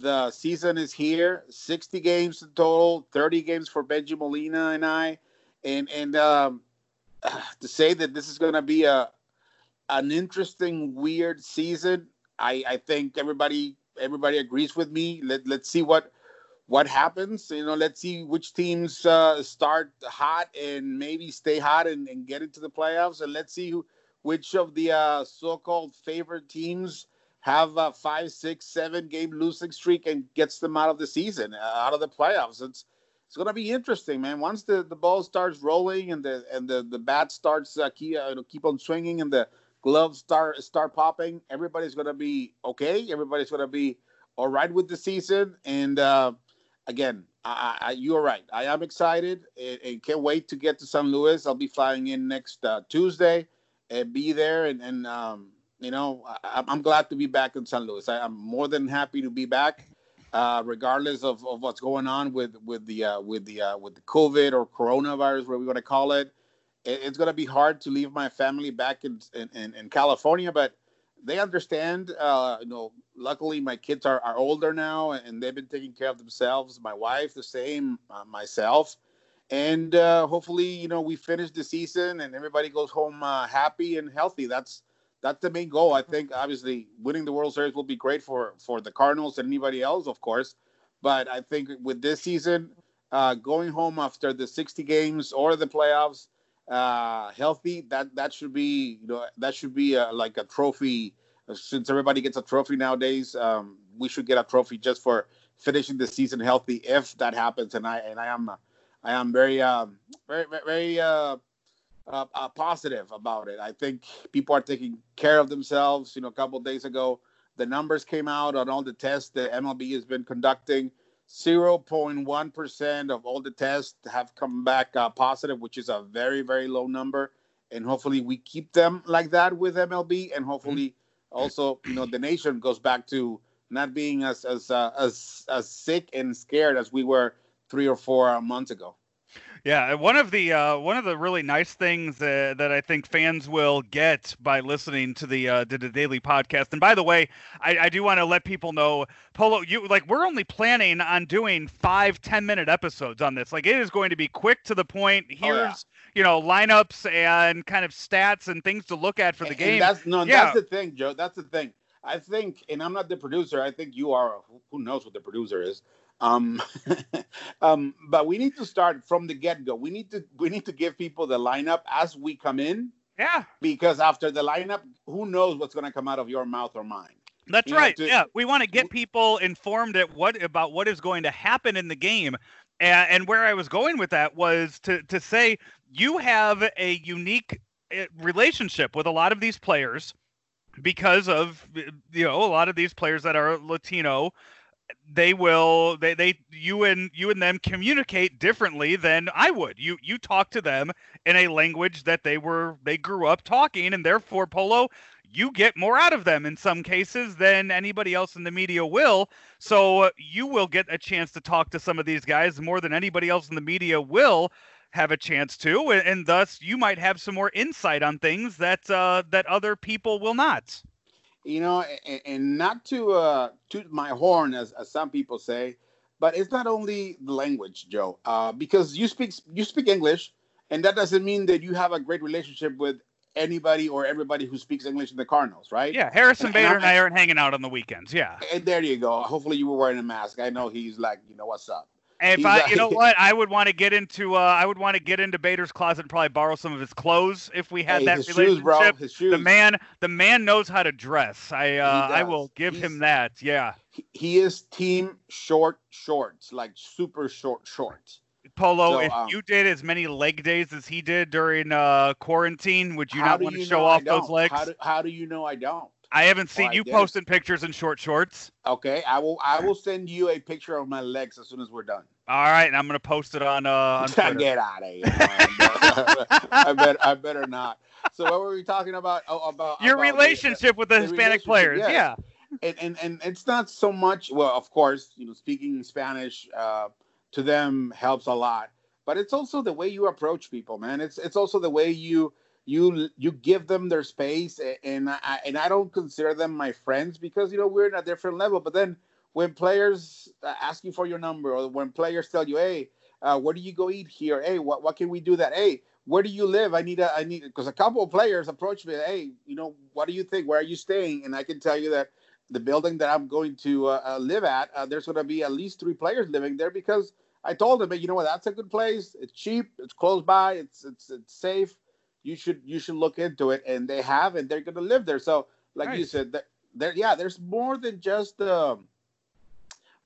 the season is here. 60 games in total, 30 games for Benji Molina and I. And and um, to say that this is going to be a an interesting, weird season I, I think everybody everybody agrees with me. Let let's see what what happens. You know, let's see which teams uh, start hot and maybe stay hot and, and get into the playoffs, and let's see who, which of the uh, so-called favorite teams have a five, six, seven game losing streak and gets them out of the season, uh, out of the playoffs. It's it's gonna be interesting, man. Once the, the ball starts rolling and the and the the bat starts uh, keep, uh, keep on swinging and the gloves start start popping, everybody's gonna be okay. Everybody's gonna be all right with the season. And uh, again, I, I, you're right. I am excited and, and, can't wait to get to San Luis. I'll be flying in next uh, Tuesday and be there. And, and um, you know, I, am glad to be back in San Luis. I, am more than happy to be back, uh, regardless of, of what's going on with with the uh, with the uh, with the COVID or coronavirus, whatever we want to call it it's going to be hard to leave my family back in in, in California, but they understand. Uh, you know, luckily my kids are, are older now, and they've been taking care of themselves. My wife, the same, uh, myself, and uh, hopefully, you know, we finish the season and everybody goes home uh, happy and healthy. That's that's the main goal. I think obviously winning the World Series will be great for for the Cardinals and anybody else, of course. But I think with this season, uh, going home after the 60 games or the playoffs uh, healthy, that that should be you know that should be a, like a trophy. Since everybody gets a trophy nowadays, um, we should get a trophy just for finishing the season healthy. If that happens, and I and I am I am very um, very very uh, uh, uh, positive about it. I think people are taking care of themselves. You know, a couple days ago, the numbers came out on all the tests that MLB has been conducting 0.1% of all the tests have come back uh, positive, which is a very, very low number. And hopefully we keep them like that with MLB. And hopefully mm-hmm. also, you know, the nation goes back to not being as, as, uh, as, as sick and scared as we were three or four months ago. Yeah, one of the uh, one of the really nice things uh, that I think fans will get by listening to the uh, to the daily podcast. And by the way, I, I do want to let people know, Polo, you like we're only planning on doing five ten minute episodes on this. Like it is going to be quick to the point. Here's oh, yeah. you know lineups and kind of stats and things to look at for the and, game. And that's no, yeah. that's the thing, Joe. That's the thing. I think, and I'm not the producer. I think you are. Who knows what the producer is? Um, um, but we need to start from the get go. We need to we need to give people the lineup as we come in. Yeah. Because after the lineup, who knows what's going to come out of your mouth or mine? That's you right. to, yeah, we want to get people informed at what about what is going to happen in the game. And, and where I was going with that was to to say you have a unique eh, relationship with a lot of these players because of you know a lot of these players that are Latino they will they they you and you and them communicate differently than I would. You you talk to them in a language that they were they grew up talking and therefore Polo you get more out of them in some cases than anybody else in the media will. So uh, you will get a chance to talk to some of these guys more than anybody else in the media will have a chance to, and, and thus you might have some more insight on things that uh, that other people will not. You know, and, and not to uh, toot my horn, as, as some people say, but it's not only the language, Joe, uh, because you speak you speak English, and that doesn't mean that you have a great relationship with anybody or everybody who speaks English in the Cardinals, right? Yeah, Harrison and, Bader and, and I aren't hanging out on the weekends. Yeah. And there you go. Hopefully you were wearing a mask. I know he's like, you know, what's up. If I, you know what, I would want to get into, uh, I would want to get into Bader's closet and probably borrow some of his clothes if we had hey, that his relationship. Shoes, bro. His shoes. The man, the man knows how to dress. I, uh, I will give He's, him that. Yeah. He, he is team short shorts, like super short shorts. Polo, so, if um, you did as many leg days as he did during uh, quarantine, would you not want to show off those legs? How do, how do you know I don't? I haven't seen you posting pictures in short shorts. Okay, I will. I will send you a picture of my legs as soon as we're done. All right, and I'm gonna post it on. Uh, on Twitter. Get out of here! I better. I better not. So what were we talking about? Oh, about your about relationship the, with the, the Hispanic players. Yes. Yeah. And, and and it's not so much. Well, of course, you know, speaking Spanish. Uh, to them helps a lot. But it's also the way you approach people, man. It's it's also the way you you you give them their space, and I and I don't consider them my friends because you know we're in a different level. But then when players ask you for your number, or when players tell you, "Hey, uh, where do you go eat here? Hey, what what can we do that? Hey, where do you live? I need a I need because a couple of players approach me. Hey, you know, what do you think? Where are you staying? And I can tell you that the building that I'm going to uh, uh live at, uh, there's going to be at least three players living there because I told him, you know what, that's a good place. It's cheap. It's close by. It's it's it's safe. You should you should look into it. And they have, and they're gonna live there. So, like nice. you said, there, there, yeah, there's more than just um,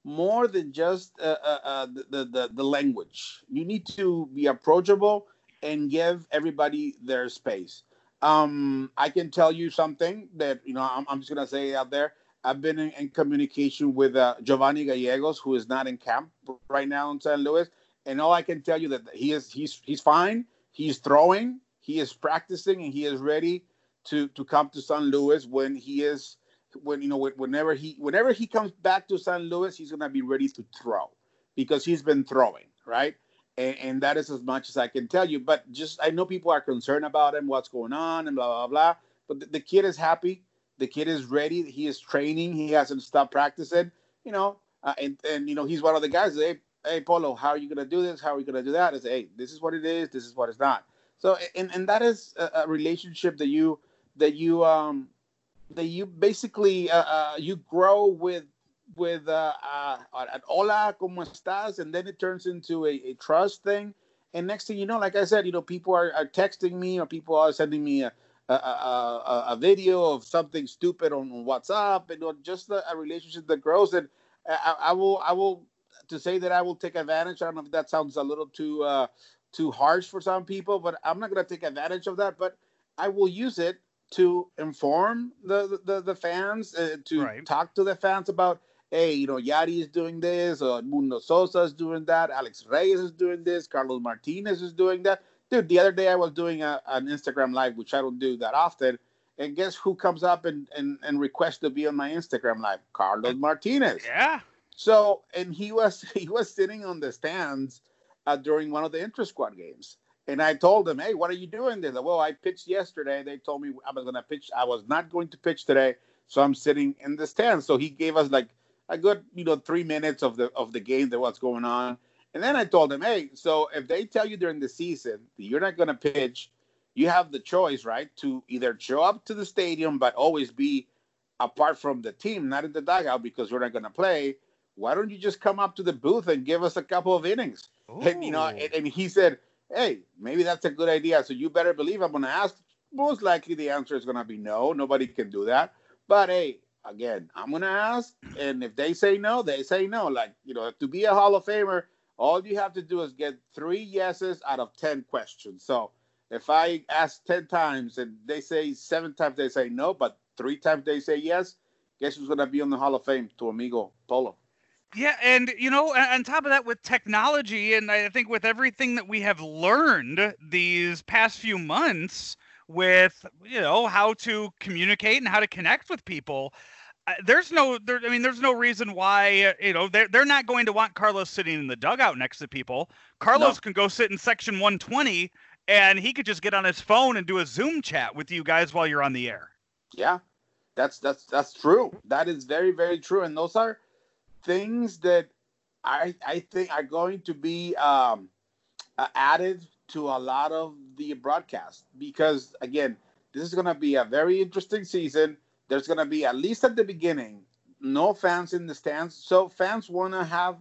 more than just uh, uh, uh, the, the the language. You need to be approachable and give everybody their space. Um, I can tell you something that you know. I'm, I'm just gonna say out there. I've been in, in communication with uh, Giovanny Gallegos, who is not in camp right now in San Luis, and all I can tell you that he is he's he's fine. He's throwing, he is practicing, and he is ready to to come to San Luis when he is when you know whenever he whenever he comes back to San Luis, he's gonna be ready to throw because he's been throwing right. And, and that is as much as I can tell you. But just I know people are concerned about him, what's going on, and blah blah blah. But the, the kid is happy the kid is ready. He is training. He hasn't stopped practicing. You know, uh, and and you know he's one of the guys. Hey, hey, Polo, how are you gonna do this? How are you gonna do that? I say, hey, this is what it is. This is what it's not. So and and that is a, a relationship that you that you um that you basically uh, uh, you grow with with uh, uh, hola, ¿cómo estás? And then it turns into a, a, trust thing. And next thing you know, like I said, you know, people are, are texting me or people are sending me a, a, a, a video of something stupid on, WhatsApp, and you know, just a, a, relationship that grows. And I, I, will, I will, to say that I will take advantage. I don't know if that sounds a little too, uh, too harsh for some people, but I'm not going to take advantage of that. But I will use it to inform the the, the fans, uh, to right. talk to the fans about, hey, you know, Yadi is doing this, or Mundo Sosa is doing that, Alex Reyes is doing this, Carlos Martinez is doing that dude, the other day I was doing a, an Instagram live, which I don't do that often. And guess who comes up and, and, and requests to be on my Instagram live? Carlos Martinez. Yeah. So, and he was he was sitting on the stands uh, during one of the intra squad games. And I told them, hey, what are you doing there? Well, I pitched yesterday. They told me I was going to pitch. I was not going to pitch today. So I'm sitting in the stands. So he gave us like a good, you know, three minutes of the of the game that was going on. And then I told him, hey, so if they tell you during the season that you're not going to pitch, you have the choice, right, to either show up to the stadium but always be apart from the team, not in the dugout because we're not going to play. Why don't you just come up to the booth and give us a couple of innings? And, you know, and, and he said, hey, maybe that's a good idea. So you better believe I'm going to ask. Most likely the answer is going to be no. Nobody can do that. But hey, again, I'm going to ask. And if they say no, they say no. Like, you know, to be a Hall of Famer, all you have to do is get three yeses out of 10 questions. So if I ask 10 times and they say seven times they say no, but three times they say yes, guess who's going to be on the Hall of Fame? To amigo Polo. Yeah, and you know, on top of that, with technology, and I think with everything that we have learned these past few months, with you know how to communicate and how to connect with people, uh, there's no there i mean there's no reason why you know they're, they're not going to want carlos sitting in the dugout next to people. Carlos no. can go sit in section 120 and he could just get on his phone and do a zoom chat with you guys while you're on the air. Yeah. That's that's that's true. That is very very true and those are things that i i think are going to be um added to a lot of the broadcast because again this is going to be a very interesting season. There's going to be at least at the beginning no fans in the stands. So fans want to have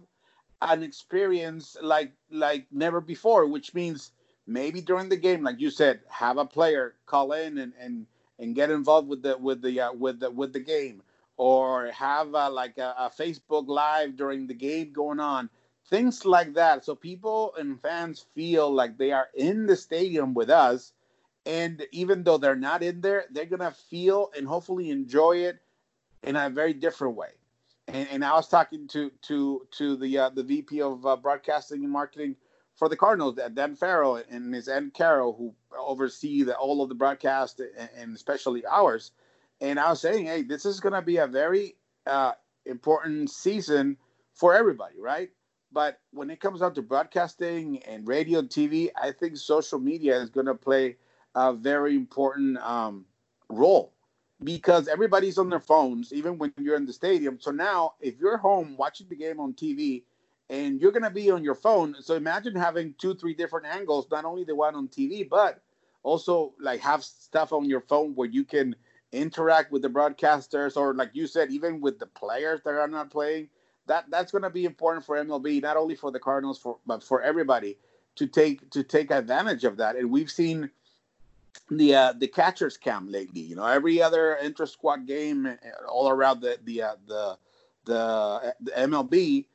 an experience like like never before which means maybe during the game like you said have a player call in and and, and get involved with the with the uh, with the with the game or have like a, a facebook live during the game going on things like that so people and fans feel like they are in the stadium with us and even though they're not in there, they're gonna feel and hopefully enjoy it in a very different way. And, and I was talking to to to the uh, the VP of uh, broadcasting and marketing for the Cardinals, Dan Farrell and Ms. Ann Carroll, who oversee the, all of the broadcast and, and, especially ours. And I was saying, hey, this is gonna be a very uh, important season for everybody, right? But when it comes down to broadcasting and radio and TV, I think social media is going to play a very important um, role because everybody's on their phones, even when you're in the stadium. So now, if you're home watching the game on TV and you're going to be on your phone, so imagine having two, three different angles, not only the one on TV, but also like have stuff on your phone where you can interact with the broadcasters or like you said even with the players that are not playing that that's going to be important for MLB not only for the Cardinals for but for everybody to take to take advantage of that and we've seen the uh, the catchers cam lately. You know, every other inter squad game uh, all around the the uh, the, the the MLB,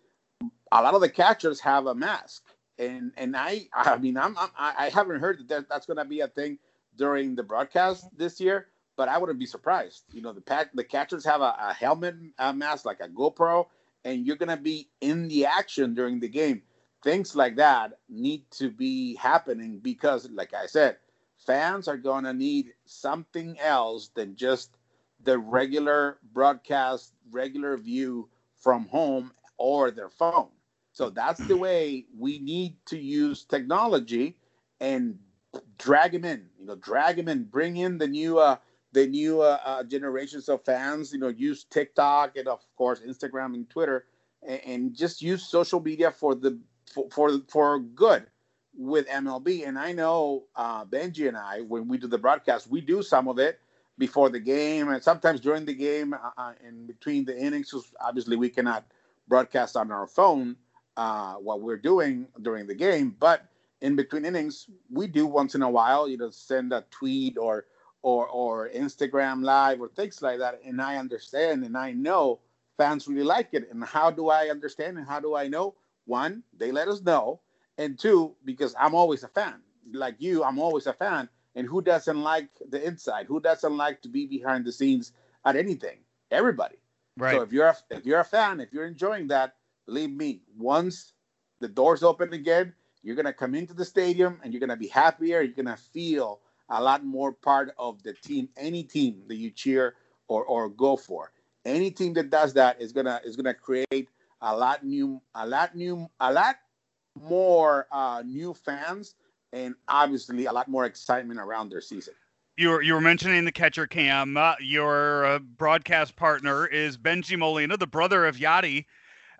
a lot of the catchers have a mask, and and I I mean I'm, I'm I haven't heard that that's going to be a thing during the broadcast this year, but I wouldn't be surprised. You know, the pack the catchers have a, a helmet mask like a GoPro, and you're to be in the action during the game. Things like that need to be happening because, like I said, fans are to need something else than just the regular broadcast, regular view from home or their phone. So that's the way we need to use technology and drag them in. You know, drag them in, bring in the new uh, the new uh, uh, generations of fans. You know, use TikTok and of course Instagram and Twitter, and, and just use social media for the for for, for good with MLB. And I know uh, Benji and I, when we do the broadcast, we do some of it before the game and sometimes during the game uh, uh in between the innings. Obviously, we cannot broadcast on our phone uh, what we're doing during the game, but in between innings, we do once in a while, you know, send a tweet or or or Instagram live or things like that. And I understand and I know fans really like it. And how do I understand and how do I know? One, they let us know. And two because i'm always a fan. Like you i'm always a fan. And who doesn't like the inside? Who doesn't like to be behind the scenes at anything? Everybody. Right. so if you're a, if you're a fan if you're enjoying that believe me once the doors open again you're going to come into the stadium and you're going to be happier. You're going to feel a lot more part of the team any team that you cheer or or go for any team that does that is going to is to create a lot new a lot new a lot more uh, new fans and obviously a lot more excitement around their season. You were, you were mentioning the catcher cam. Uh, your uh, broadcast partner is Benji Molina, the brother of Yadi.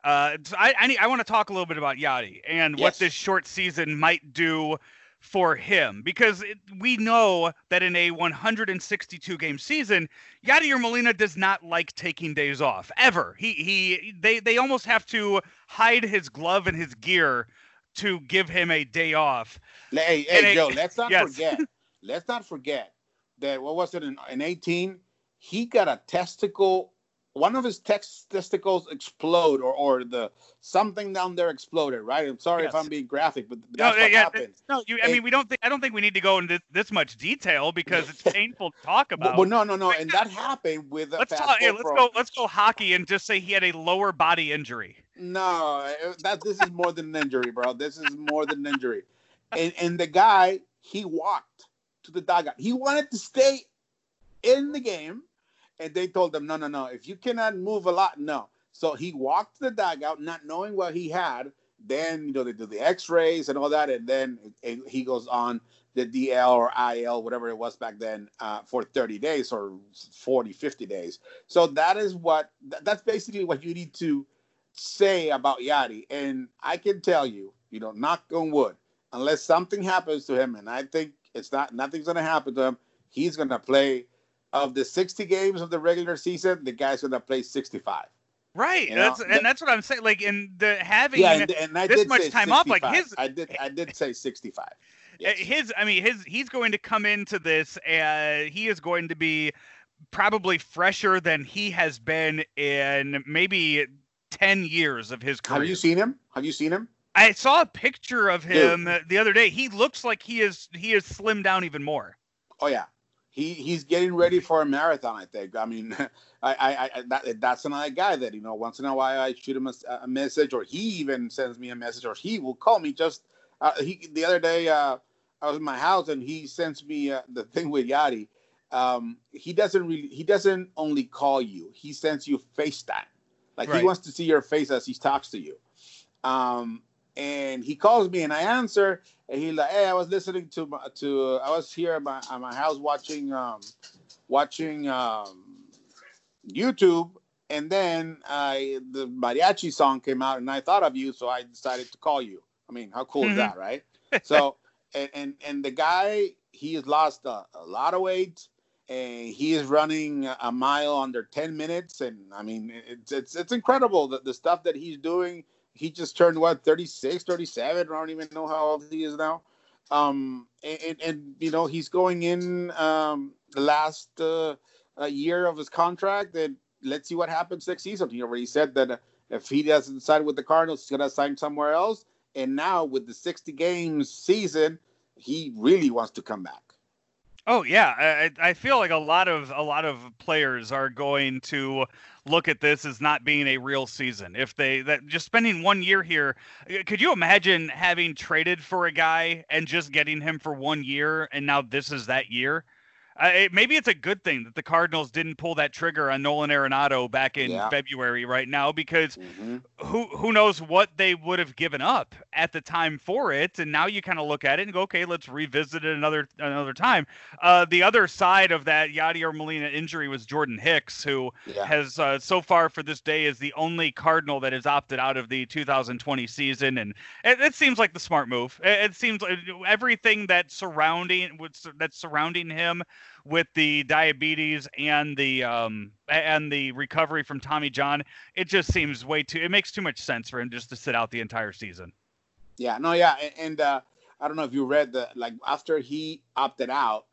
Uh, I I, I want to talk a little bit about Yadi and yes. what this short season might do for him because it, we know that in a 162 game season, Yadier Molina does not like taking days off ever. He he they they almost have to hide his glove and his gear to give him a day off. Hey, hey, Joe, let's not yes. forget. Let's not forget that what was it in, in 18? He got a testicle one of his testicles explode or, or the something down there exploded, right? I'm sorry yes. if I'm being graphic, but that's no, what yeah, happens. No, you, I mean, we don't think I don't think we need to go into this much detail because it's painful to talk about. Well, no, no, no, and that happened with. Let's talk. let's go. Let's go hockey and just say he had a lower body injury. No, eh, that this is more than an injury, bro. This is more than an injury. And and the guy he walked to the dugout. He wanted to stay in the game, and they told him, no, no, no. If you cannot move a lot, no. So he walked the dog out, not knowing what he had. Then you know they do the X-rays and all that, and then he goes on the DL or IL, whatever it was back then, uh, for 30 days or 40, 50 days. So that is what that's basically what you need to say about Yadi. And I can tell you, you know, knock on wood, unless something happens to him, and I think it's not nothing's gonna happen to him, he's gonna play of the 60 games of the regular season, the guy's gonna play 65. Right. You know? That's and that's what I'm saying. Like in the having yeah, and, and this much time 65. off, like his I did I did say 65. Uh, yes. His I mean his he's going to come into this and he is going to be probably fresher than he has been in maybe 10 years of his career. Have you seen him? Have you seen him? I saw a picture of him Dude. the other day. He looks like he is he is slimmed down even more. Oh yeah he he's getting ready for a marathon. I think. I mean, I, I, I that, that's another guy that you know once in a while I shoot him a, a, message, or he even sends me a message, or he will call me. Just uh, he the other day uh, I was in my house and he sends me uh, the thing with Yadi. Um, he doesn't really he doesn't only call you. He sends you FaceTime. Like right. he wants to see your face as he talks to you. Um, and he calls me and I answer and he's like, "Hey, I was listening to my, to I was here at my, at my house watching um watching um YouTube and then I the mariachi song came out and I thought of you so I decided to call you. I mean, how cool mm-hmm. is that, right? so and, and and the guy he has lost a, a lot of weight and he is running a mile under 10 minutes and i mean it's it's, it's incredible that the stuff that he's doing he just turned what 36 37 i don't even know how old he is now. Um and, and you know he's going in um the last uh, year of his contract and let's see what happens next season. He already said that if he doesn't sign with the cardinals he's going to sign somewhere else. And now with the 60 games season he really wants to come back Oh yeah, I, I feel like a lot of a lot of players are going to look at this as not being a real season. If they that just spending one year here, uh, could you imagine having traded for a guy and just getting him for one year, and now this is that year? Uh, it, maybe it's a good thing that the Cardinals didn't pull that trigger on Nolan Arenado back in yeah. February right now because mm-hmm. who who knows what they would have given up at the time for it and now you kind of look at it and go okay let's revisit it another another time. Uh, the other side of that Yadier Molina injury was Jordan Hicks who yeah. has uh, so far for this day is the only Cardinal that has opted out of the 2020 season and it, it seems like the smart move. It, it seems like everything that surrounding that's surrounding him with the diabetes and the um and the recovery from Tommy John, it just seems way too. It makes too much sense for him just to sit out the entire season. Yeah, no, yeah, and, and uh, I don't know if you read the like after he opted out,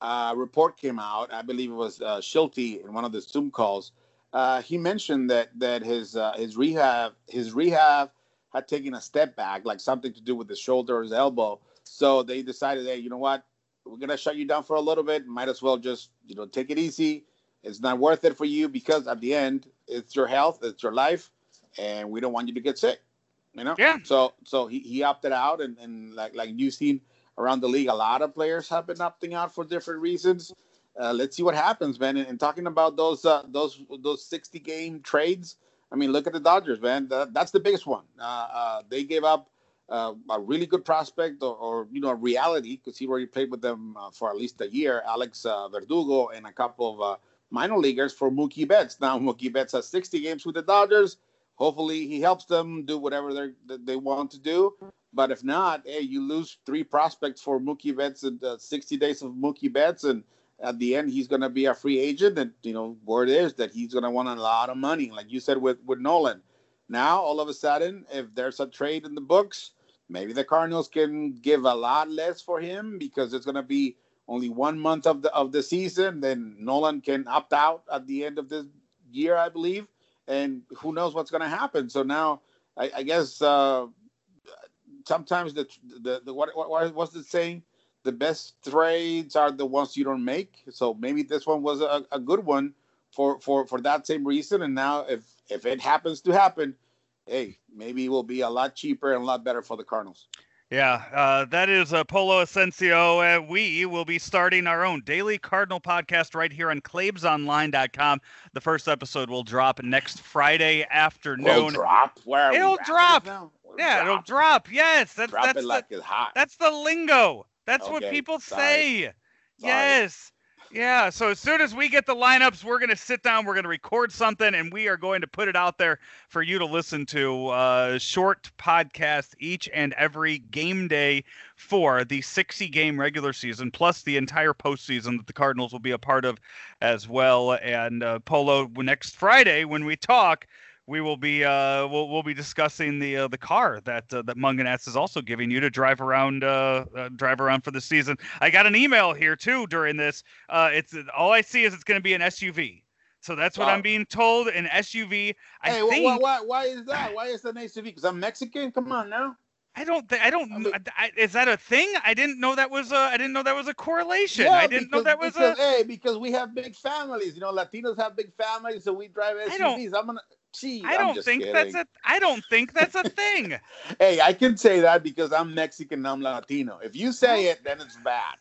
uh, report came out. I believe it was uh, Shildt in one of the Zoom calls. Uh, he mentioned that that his uh, his rehab his rehab had taken a step back, like something to do with his shoulder or his elbow. So they decided, hey, you know what? We're gonna shut you down for a little bit. Might as well just you know take it easy. It's not worth it for you because at the end it's your health, it's your life, and we don't want you to get sick. You know. Yeah. So so he, he opted out, and, and like like you've seen around the league, a lot of players have been opting out for different reasons. Uh, let's see what happens, man. And, and talking about those uh, those those sixty game trades, I mean, look at the Dodgers, man. That, that's the biggest one. Uh, uh they gave up uh, a really good prospect or, or you know a reality because he already played with them uh, for at least a year. Alex uh, Verdugo and a couple of uh, minor leaguers for Mookie Betts. Now Mookie Betts has 60 games with the Dodgers. Hopefully he helps them do whatever they they want to do. But if not, hey, you lose three prospects for Mookie Betts and uh, 60 days of Mookie Betts, and at the end he's going to be a free agent. And you know word is that he's going to want a lot of money, like you said with with Nolan. Now all of a sudden, if there's a trade in the books maybe the Cardinals can give a lot less for him because it's going to be only one month of the of the season. Then Nolan can opt out at the end of this year, I believe, and who knows what's going to happen. So now, I, I guess uh, sometimes the, the the what what what's the saying? The best trades are the ones you don't make. So maybe this one was a, a good one for for for that same reason. And now, if if it happens to happen, hey, maybe it will be a lot cheaper and a lot better for the Cardinals. Yeah, uh, that is uh, Polo Ascencio. Uh, we will be starting our own daily Cardinal podcast right here on ClaibsOnline.com. The first episode will drop next Friday afternoon. Will drop? Where it'll drop. Yeah, drop. it'll drop. Yes, that's drop that's it like it's hot. That's the lingo. That's okay, what people sorry. say. Sorry. Yes. Yeah, so as soon as we get the lineups, we're going to sit down, we're going to record something, and we are going to put it out there for you to listen to. Uh, short podcast each and every game day for the 60 game regular season, plus the entire postseason that the Cardinals will be a part of as well. And uh, Polo, next Friday, when we talk, we will be uh, we'll, we'll be discussing the uh, the car that uh, that Mungenast is also giving you to drive around uh, uh, drive around for the season. I got an email here too during this. Uh, it's all I see is it's going to be an SUV. So that's what wow. I'm being told. An SUV. I hey, think, why, why, why is that? Why is it an SUV? Because I'm Mexican. Come on now. I don't. Th- I don't. I mean, I, is that a thing? I didn't know that was a. I didn't know that was a correlation. Yeah, I didn't because, know that was because, a. Hey, because we have big families. You know, Latinos have big families, so we drive SUVs. I'm gonna. Gee, I don't think kidding. that's a. I don't think that's a thing. hey, I can say that because I'm Mexican. I'm Latino. If you say it, then it's bad.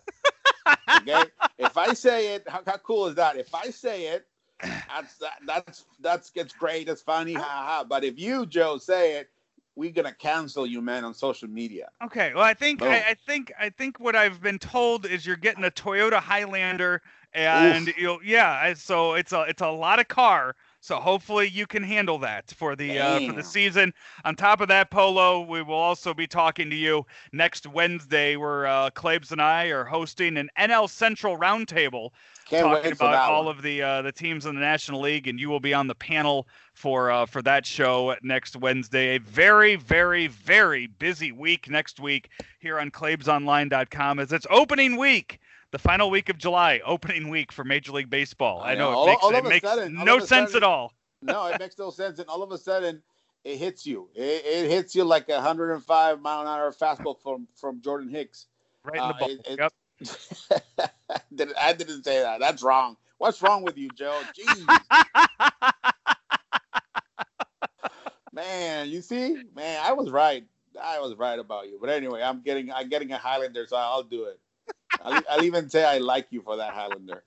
okay. if I say it, how, how cool is that? If I say it, that's that, that's that's it's great. It's funny, ha ha. But if you, Joe, say it, we're gonna cancel you, man, on social media. Okay. Well, I think I, I, think I think what I've been told is you're getting a Toyota Highlander, and Oof. you'll yeah. So it's a it's a lot of car. So hopefully you can handle that for the uh, for the season. On top of that, Polo, we will also be talking to you next Wednesday, where uh, Claibs and I are hosting an NL Central roundtable talking about all one. of the uh, the teams in the National League, and you will be on the panel for uh, for that show next Wednesday. A very, very, very busy week next week here on ClaibsOnline.com as it's opening week the final week of July, opening week for Major League Baseball. I, I know, know, it makes, all, all it makes sudden, no sense sudden, at all. no, it makes no sense. And all of a sudden, it hits you. It, it hits you like a 105 mile an hour fastball from from Jordan Hicks. Right in the uh, ball. It, yep. I didn't say that. That's wrong. What's wrong with you, Joe? Jeez. man, you see, man, I was right. I was right about you. But anyway, I'm getting I'm getting a Highlander, so I'll do it. I'll, I'll, even say I like you for that Highlander.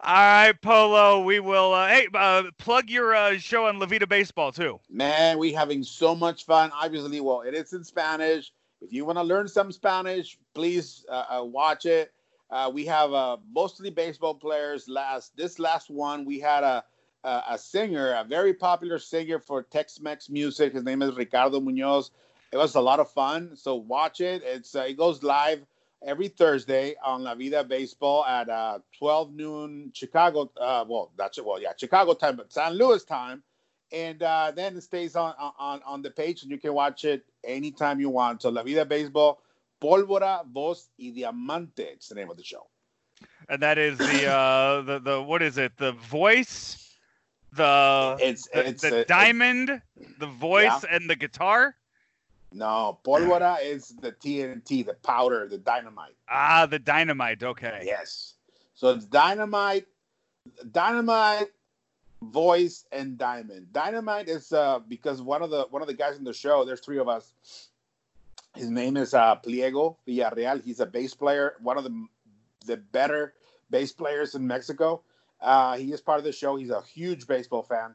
All right, Polo. We will. Uh, hey, uh, plug your uh, show on La Vida Baseball too. Man, we having so much fun. Obviously, well, it is in Spanish. If you want to learn some Spanish, please uh, uh, watch it. Uh, we have mostly baseball players. Last this last one, we had a, a a singer, a very popular singer for Tex-Mex music. His name is Ricardo Munoz. It was a lot of fun. So watch it. It's it goes live every Thursday on La Vida Baseball at uh, 12 noon Chicago. Uh, well, that's. Well, yeah, Chicago time, but San Luis time. And uh, then it stays on, on on the page, and you can watch it anytime you want. So La Vida Baseball, Pólvora, Voz y Diamante. It's the name of the show. And that is the uh, the the what is it? The voice, the it's the, it's the diamond, the voice, yeah. and the guitar. No, pólvora is the TNT, the powder, the dynamite. Ah, the dynamite. Okay. Yes. So it's dynamite, dynamite, voice, and diamond. Dynamite is uh because one of the one of the guys in the show. There's three of us. His name is uh Pliego Villarreal. He's a bass player, one of the the better bass players in Mexico. Uh, he is part of the show. He's a huge baseball fan.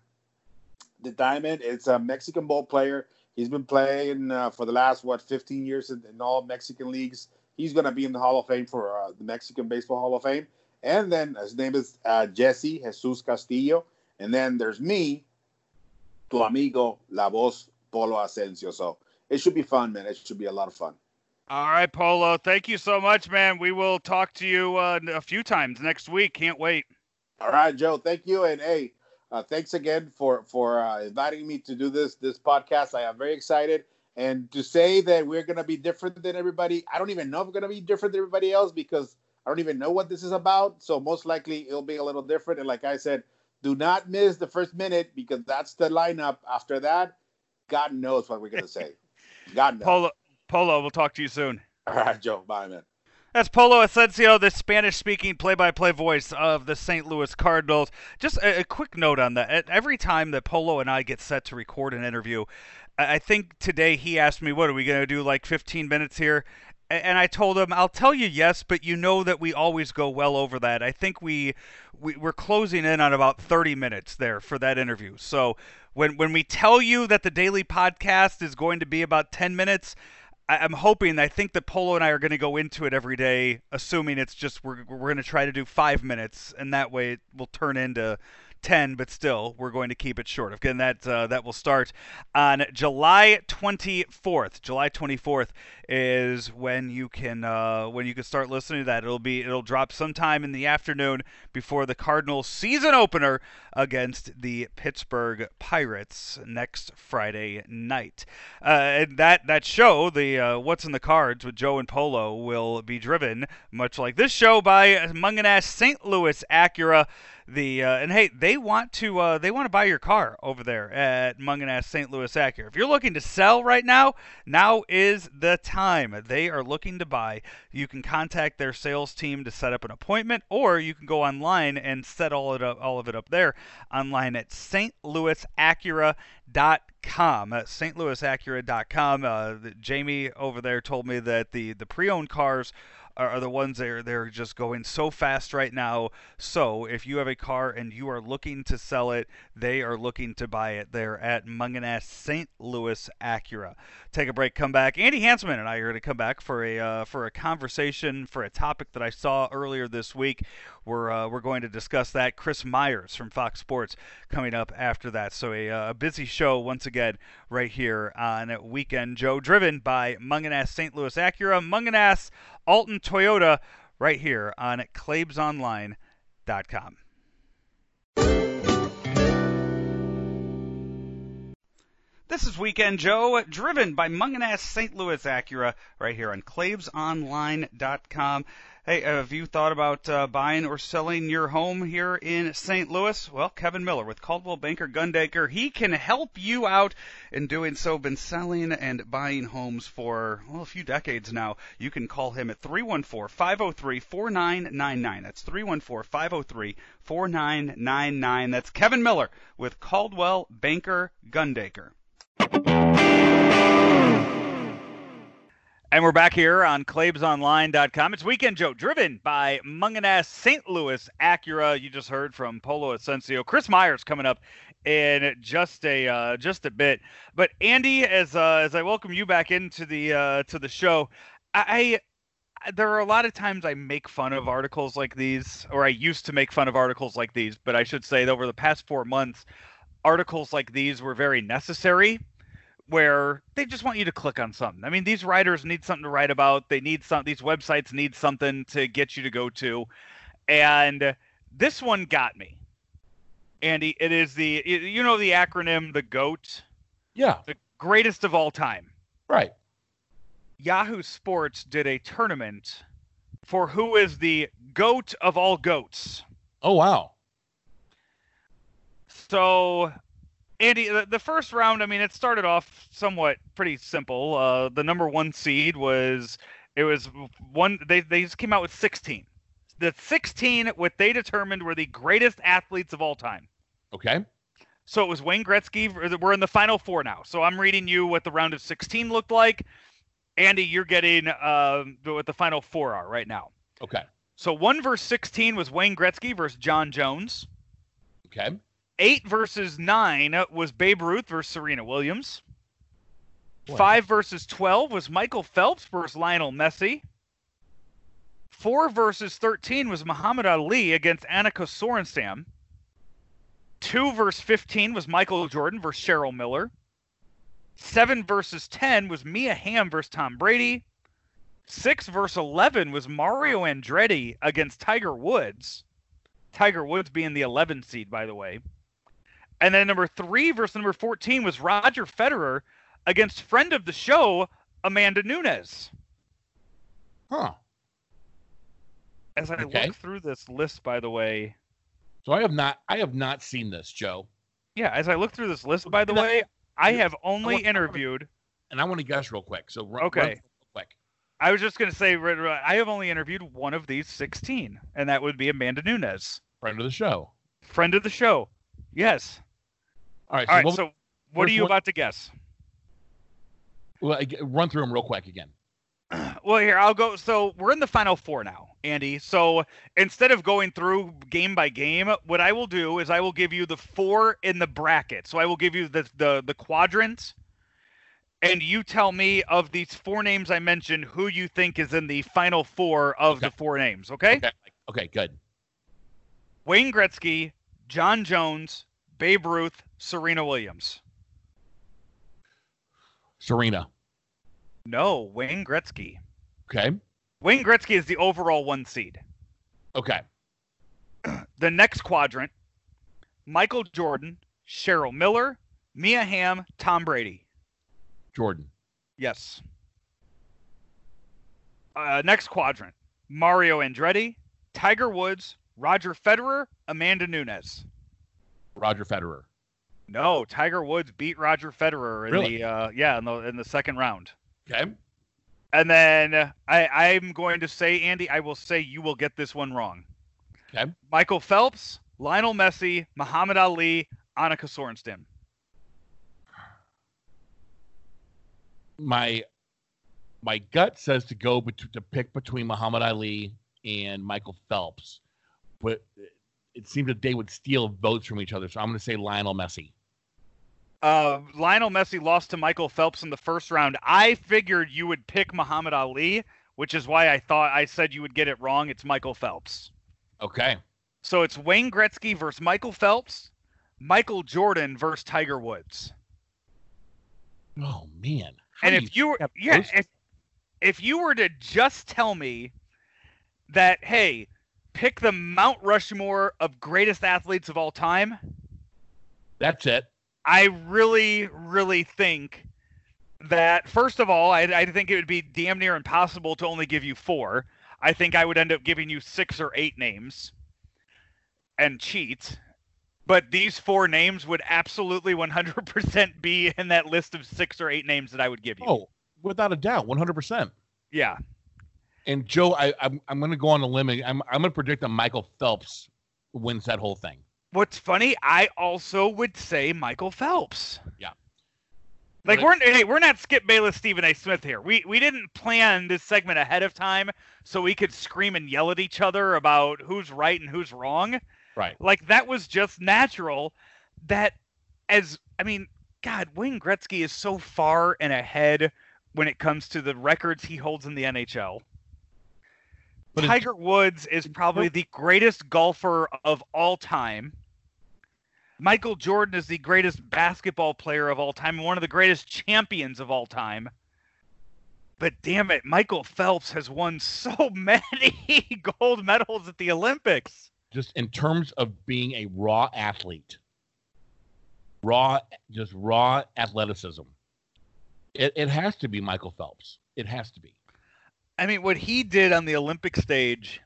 The Diamond, it's a Mexican ball player He's been playing uh, for the last what 15 years in, in, all Mexican leagues. He's going to be in the Hall of Fame for uh, the Mexican Baseball Hall of Fame. And then his name is uh, Jesse Jesus Castillo. And then there's me, tu amigo La Voz Polo Ascencio. So it should be fun, man. It should be a lot of fun. All right, Polo. Thank you so much, man. We will talk to you uh, a few times next week. Can't wait. All right, Joe. Thank you. And hey, uh, thanks again for for uh, inviting me to do this this podcast. I am very excited, and to say that we're gonna be different than everybody. I don't even know if we're gonna be different than everybody else because I don't even know what this is about. So most likely it'll be a little different. And like I said, do not miss the first minute because that's the lineup. After that, God knows what we're gonna say. God knows. Polo, Polo, we'll talk to you soon. All right, Joe. Bye, man. That's Polo Ascencio, the Spanish speaking play by play voice of the St. Louis Cardinals. Just a, a, quick note on that. Every time that Polo and I get set to record an interview, I think today he asked me, What are we going to do, like 15 minutes here? And I told him, I'll tell you yes, but you know that we always go well over that. I think we, we we're closing in on about 30 minutes there for that interview. So when when we tell you that the daily podcast is going to be about 10 minutes, I, am hoping. I think that Polo and I are going to go into it every day, assuming it's just we're we're going to try to do five minutes, and that way it will turn into 10, but still, we're going to keep it short. Again, that uh, that will start on July 24th. July 24th is when you can uh, when you can start listening to that. It'll be it'll drop sometime in the afternoon before the Cardinals season opener against the Pittsburgh Pirates next Friday night. Uh, and that that show, the uh, What's in the Cards with Joe and Polo, will be driven much like this show by Mungenast St. Louis Acura the uh, and hey, they want to uh, they want to buy your car over there at Mungenast St. Louis Acura. If you're looking to sell right now, now is the time. They are looking to buy. You can contact their sales team to set up an appointment, or you can go online and set all it up, all of it up there online at stlouisacura.com. Uh, stlouisacura.com. Uh, Jamie over there told me that the the pre-owned cars are, the ones that are they're just going so fast right now. So if you have a car and you are looking to sell it, they are looking to buy it. They're at Mungenast St. Louis Acura. Take a break, come back. Andy Hanselman and I are going to come back for a uh, for a conversation for a topic that I saw earlier this week. We're uh, we're going to discuss that. Chris Myers from Fox Sports coming up after that. So a, uh, a busy show once again right here on Weekend Joe, driven by Mungenast St. Louis Acura, Mungenast Alton Toyota, right here on ClaibsOnline.com. This is Weekend Joe, driven by Mungenast St. Louis Acura, right here on ClaibsOnline.com. Hey, have you thought about uh, buying or selling your home here in St. Louis? Well, Kevin Miller with Coldwell Banker Gundaker, he can help you out in doing so. Been selling and buying homes for well a few decades now. You can call him at 314-503-4999. That's 314-503-4999. That's Kevin Miller with Coldwell Banker Gundaker. And we're back here on ClaibsOnline.com. It's Weekend Joe, driven by Mungenast St. Louis Acura. You just heard from Polo Ascencio. Chris Myers coming up in just a uh, just a bit. But Andy, as uh, as I welcome you back into the uh, to the show, I there are a lot of times I make fun of articles like these, or I used to make fun of articles like these. But I should say that over the past four months, articles like these were very necessary where they just want you to click on something. I mean, these writers need something to write about. They need some. These websites need something to get you to go to, and this one got me. Andy, it is the you know the acronym the GOAT. Yeah. The greatest of all time. Right. Yahoo Sports did a tournament for who is the goat of all goats. Oh wow. So Andy, the, first round, I mean, it started off somewhat pretty simple. Uh, the number one seed was it was one. They they just came out with 16. The 16, what they determined were the greatest athletes of all time. Okay. So it was Wayne Gretzky. We're in the final four now. So I'm reading you what the round of 16 looked like. Andy, you're getting uh, what the final four are right now. Okay. So one verse 16 was Wayne Gretzky versus Jon Jones. Okay. Eight versus nine was Babe Ruth versus Serena Williams. Five versus 12 was Michael Phelps versus Lionel Messi. Four versus 13 was Muhammad Ali against Annika Sorenstam. Two versus 15 was Michael Jordan versus Cheryl Miller. Seven versus 10 was Mia Hamm versus Tom Brady. Six versus 11 was Mario Andretti against Tiger Woods. Tiger Woods being the 11 seed, by the way. And then number three versus number 14 was Roger Federer against friend of the show, Amanda Nunes. Huh. As I okay. look through this list, by the way. So I have not I have not seen this, Joe. Yeah, as I look through this list, by the way, I have only I want, interviewed. And I want to guess real quick. So run, okay, run real quick. I was just going to say, I have only interviewed one of these 16, and that would be Amanda Nunes. Friend of the show. Friend of the show. Yes. All right. So All right. What, so, what are you one? about to guess? Well, run through them real quick again. Well, here I'll go. So we're in the final four now, Andy. So instead of going through game by game, what I will do is I will give you the four in the bracket. So I will give you the the the quadrants, and you tell me of these four names I mentioned who you think is in the final four of okay. the four names. Okay? okay. Okay. Good. Wayne Gretzky, Jon Jones, Babe Ruth, Serena Williams. Serena. No, Wayne Gretzky. Okay. Wayne Gretzky is the overall one seed. Okay. The next quadrant Michael Jordan, Cheryl Miller, Mia Hamm, Tom Brady. Jordan. Yes. Uh, next quadrant Mario Andretti, Tiger Woods, Roger Federer, Amanda Nunes. Roger Federer. No, Tiger Woods beat Roger Federer in really? the uh, yeah in the in the second round. Okay. And then I I'm going to say Andy, I will say you will get this one wrong. Okay. Michael Phelps, Lionel Messi, Muhammad Ali, Annika Sorenstam. My my gut says to go bet- to pick between Muhammad Ali and Michael Phelps, but it seems that they would steal votes from each other. So I'm going to say Lionel Messi. Uh, Lionel Messi lost to Michael Phelps in the first round. I figured you would pick Muhammad Ali, which is why I thought I said you would get it wrong. It's Michael Phelps. Okay. So it's Wayne Gretzky versus Michael Phelps, Michael Jordan versus Tiger Woods. Oh man. How and if you were yeah, if, if you were to just tell me that hey, pick the Mount Rushmore of greatest athletes of all time. That's it. I really, really think that first of all, I, I think it would be damn near impossible to only give you four. I think I would end up giving you six or eight names and cheat. But these four names would absolutely 100% be in that list of six or eight names that I would give you. Oh, without a doubt, 100%. Yeah. And Joe, I, I'm I'm going to go on a limb. I'm I'm going to predict that Michael Phelps wins that whole thing. What's funny, I also would say Michael Phelps. Yeah. Like we're hey, we're not Skip Bayless, Stephen A. Smith here. We we didn't plan this segment ahead of time so we could scream and yell at each other about who's right and who's wrong. Right. Like that was just natural. That as I mean, God, Wayne Gretzky is so far and ahead when it comes to the records he holds in the NHL. But Tiger Woods is probably the greatest golfer of all time. Michael Jordan is the greatest basketball player of all time and one of the greatest champions of all time. But damn it, Michael Phelps has won so many gold medals at the Olympics. Just in terms of being a raw athlete, raw, just raw athleticism. It, it has to be Michael Phelps. It has to be. I mean, what he did on the Olympic stage,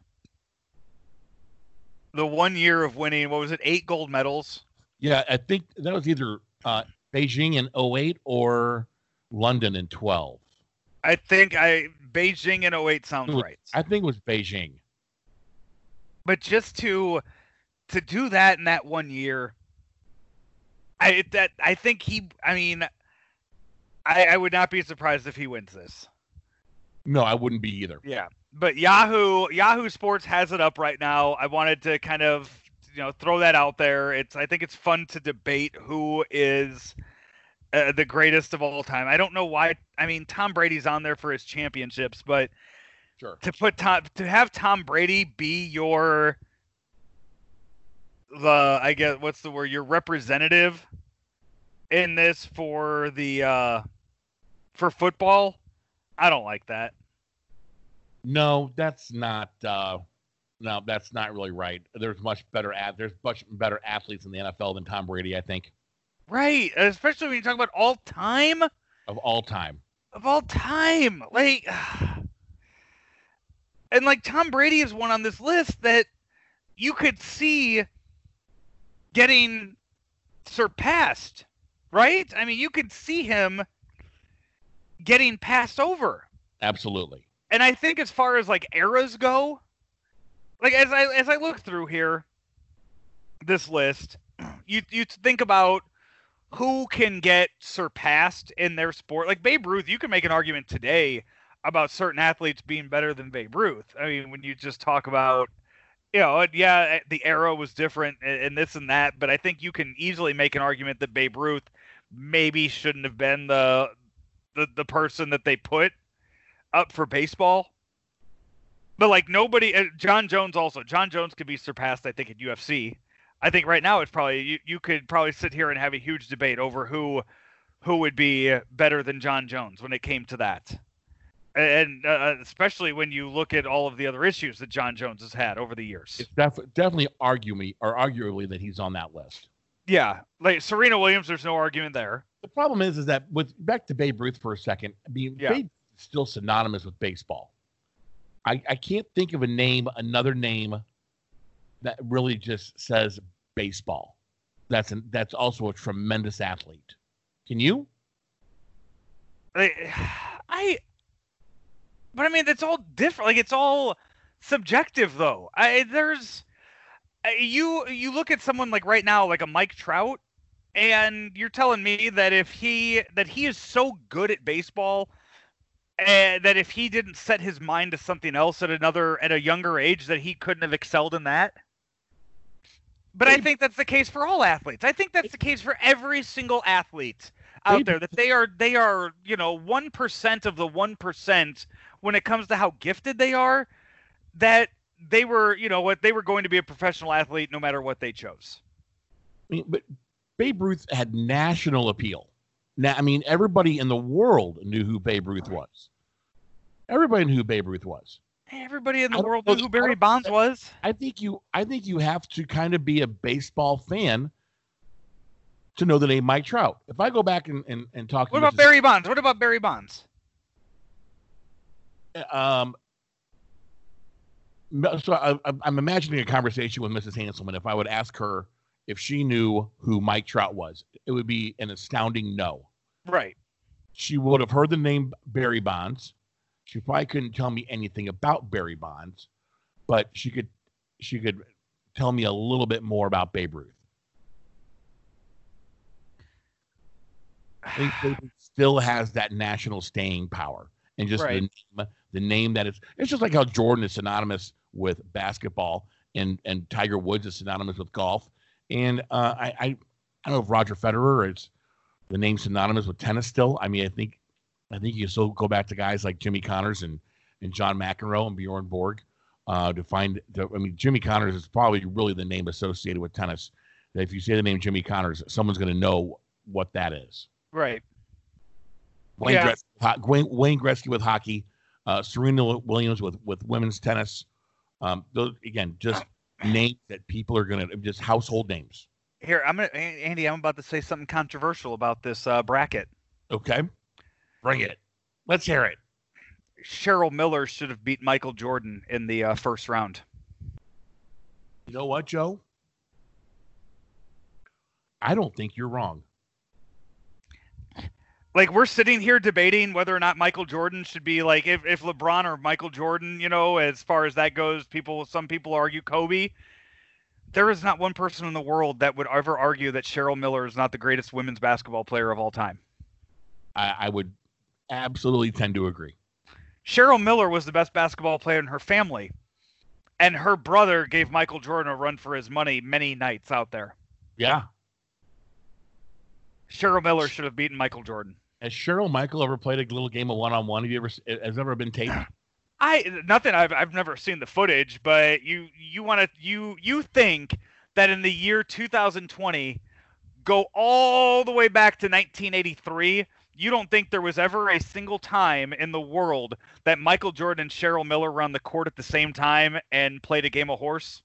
the one year of winning, what was it, eight gold medals? Yeah, I think that was either uh, Beijing in 08 or London in 12. I think I Beijing in 08 sounds was, right. I think it was Beijing. But just to to do that in that one year, I that I think he. I mean, I, I would not be surprised if he wins this. No, I wouldn't be either. Yeah, but Yahoo Yahoo Sports has it up right now. I wanted to kind of you know throw that out there. It's I think it's fun to debate who is uh, the greatest of all time. I don't know why. I mean, Tom Brady's on there for his championships, but sure. to put Tom to have Tom Brady be your the I guess what's the word your representative in this for the uh for football I don't like that. No, that's not. Uh, no, that's not really right. There's much better at there's much better athletes in the NFL than Tom Brady. I think. Right, especially when you talk about all time. Of all time. Of all time, like, and like Tom Brady is one on this list that you could see getting surpassed, right? I mean, you could see him getting passed over. Absolutely. and I think as far as like eras go, like as I as I look through here, this list, you you think about who can get surpassed in their sport. Like Babe Ruth, you can make an argument today about certain athletes being better than Babe Ruth. I mean, when you just talk about, you know, yeah, eh, the era was different and this and that, but I think you can easily make an argument that Babe Ruth maybe shouldn't have been the the, the person that they put up for baseball. But like nobody, eh, Jon Jones also. Jon Jones could be surpassed, I think, at UFC. I think right now it's probably you, you could probably sit here and have a huge debate over who who would be better than Jon Jones when it came to that. And uh, especially when you look at all of the other issues that Jon Jones has had over the years. It's def- definitely argue me or arguably that he's on that list. Yeah, like Serena Williams, there's no argument there. The problem is, is that with back to Babe Ruth for a second. I mean, yeah. Babe is still synonymous with baseball. I, I can't think of a name, another name that really just says baseball. That's an, that's also a tremendous athlete. Can you? I, I, but I mean, it's all different. Like it's all subjective, though. I there's you you look at someone like right now, like a Mike Trout, and you're telling me that if he that he is so good at baseball and that if he didn't set his mind to something else at another at a younger age that he couldn't have excelled in that but I think that's the case for all athletes. I think that's the case for every single athlete out there that they are they are, you know, 1% of the 1% when it comes to how gifted they are that they were, you know, what they were going to be a professional athlete no matter what they chose. I mean, but Babe Ruth had national appeal. Now, I mean, everybody in the world knew who Babe Ruth was. Everybody knew who Babe Ruth was. Everybody in the world knew who Barry Bonds was. I think you I think you have to kind of be a baseball fan to know the name Mike Trout. If I go back and, and, and talk What about Mrs. Barry Bonds? What about Barry Bonds? Um so I, I'm imagining a conversation with Mrs. Hanselman. If I would ask her if she knew who Mike Trout was, it would be an astounding no. Right. She would have heard the name Barry Bonds. She probably couldn't tell me anything about Barry Bonds, but she could she could tell me a little bit more about Babe Ruth. I think still has that national staying power, and just right. the, name, the name that it's it's just like how Jordan is synonymous with basketball, and and Tiger Woods is synonymous with golf, and uh, I, I I don't know if Roger Federer is the name synonymous with tennis still. I mean, I think I think you still go back to guys like Jimmy Connors and, and John McEnroe and Bjorn Borg uh, to find. The, I mean, Jimmy Connors is probably really the name associated with tennis. That if you say the name Jimmy Connors, someone's going to know what that is. Right. Wayne, yeah. Gretzky, Wayne, Wayne Gretzky with hockey, uh, Serena Williams with with women's tennis. Um, those again, just names that people are going to just household names. Here, I'm gonna Andy. I'm about to say something controversial about this uh, bracket. Okay. Bring it. Let's hear it. Cheryl Miller should have beat Michael Jordan in the uh, first round. You know what, Joe? I don't think you're wrong. Like we're sitting here debating whether or not Michael Jordan should be like if, if LeBron or Michael Jordan, you know, as far as that goes, people some people argue Kobe. There is not one person in the world that would ever argue that Cheryl Miller is not the greatest women's basketball player of all time. I, I would absolutely tend to agree. Cheryl Miller was the best basketball player in her family, and her brother gave Michael Jordan a run for his money many nights out there. Yeah. Cheryl Miller should have beaten Michael Jordan. Has Cheryl Michael ever played a little game of one on one? Have you ever has ever been taped? I nothing. I've I've never seen the footage, but you you want to you you think that in the year 2020, go all the way back to 1983 you don't think there was ever a single time in the world that Michael Jordan and Cheryl Miller were on the court at the same time and played a game of horse?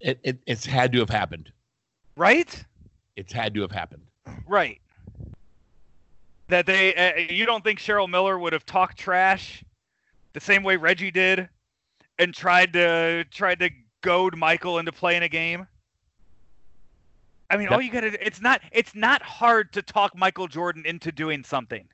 It, it it's had to have happened. Right? It's had to have happened. Right. That they uh, you don't think Cheryl Miller would have talked trash the same way Reggie did and tried to tried to goad Michael into playing a game? I mean, all you got to it's not it's not hard to talk Michael Jordan into doing something.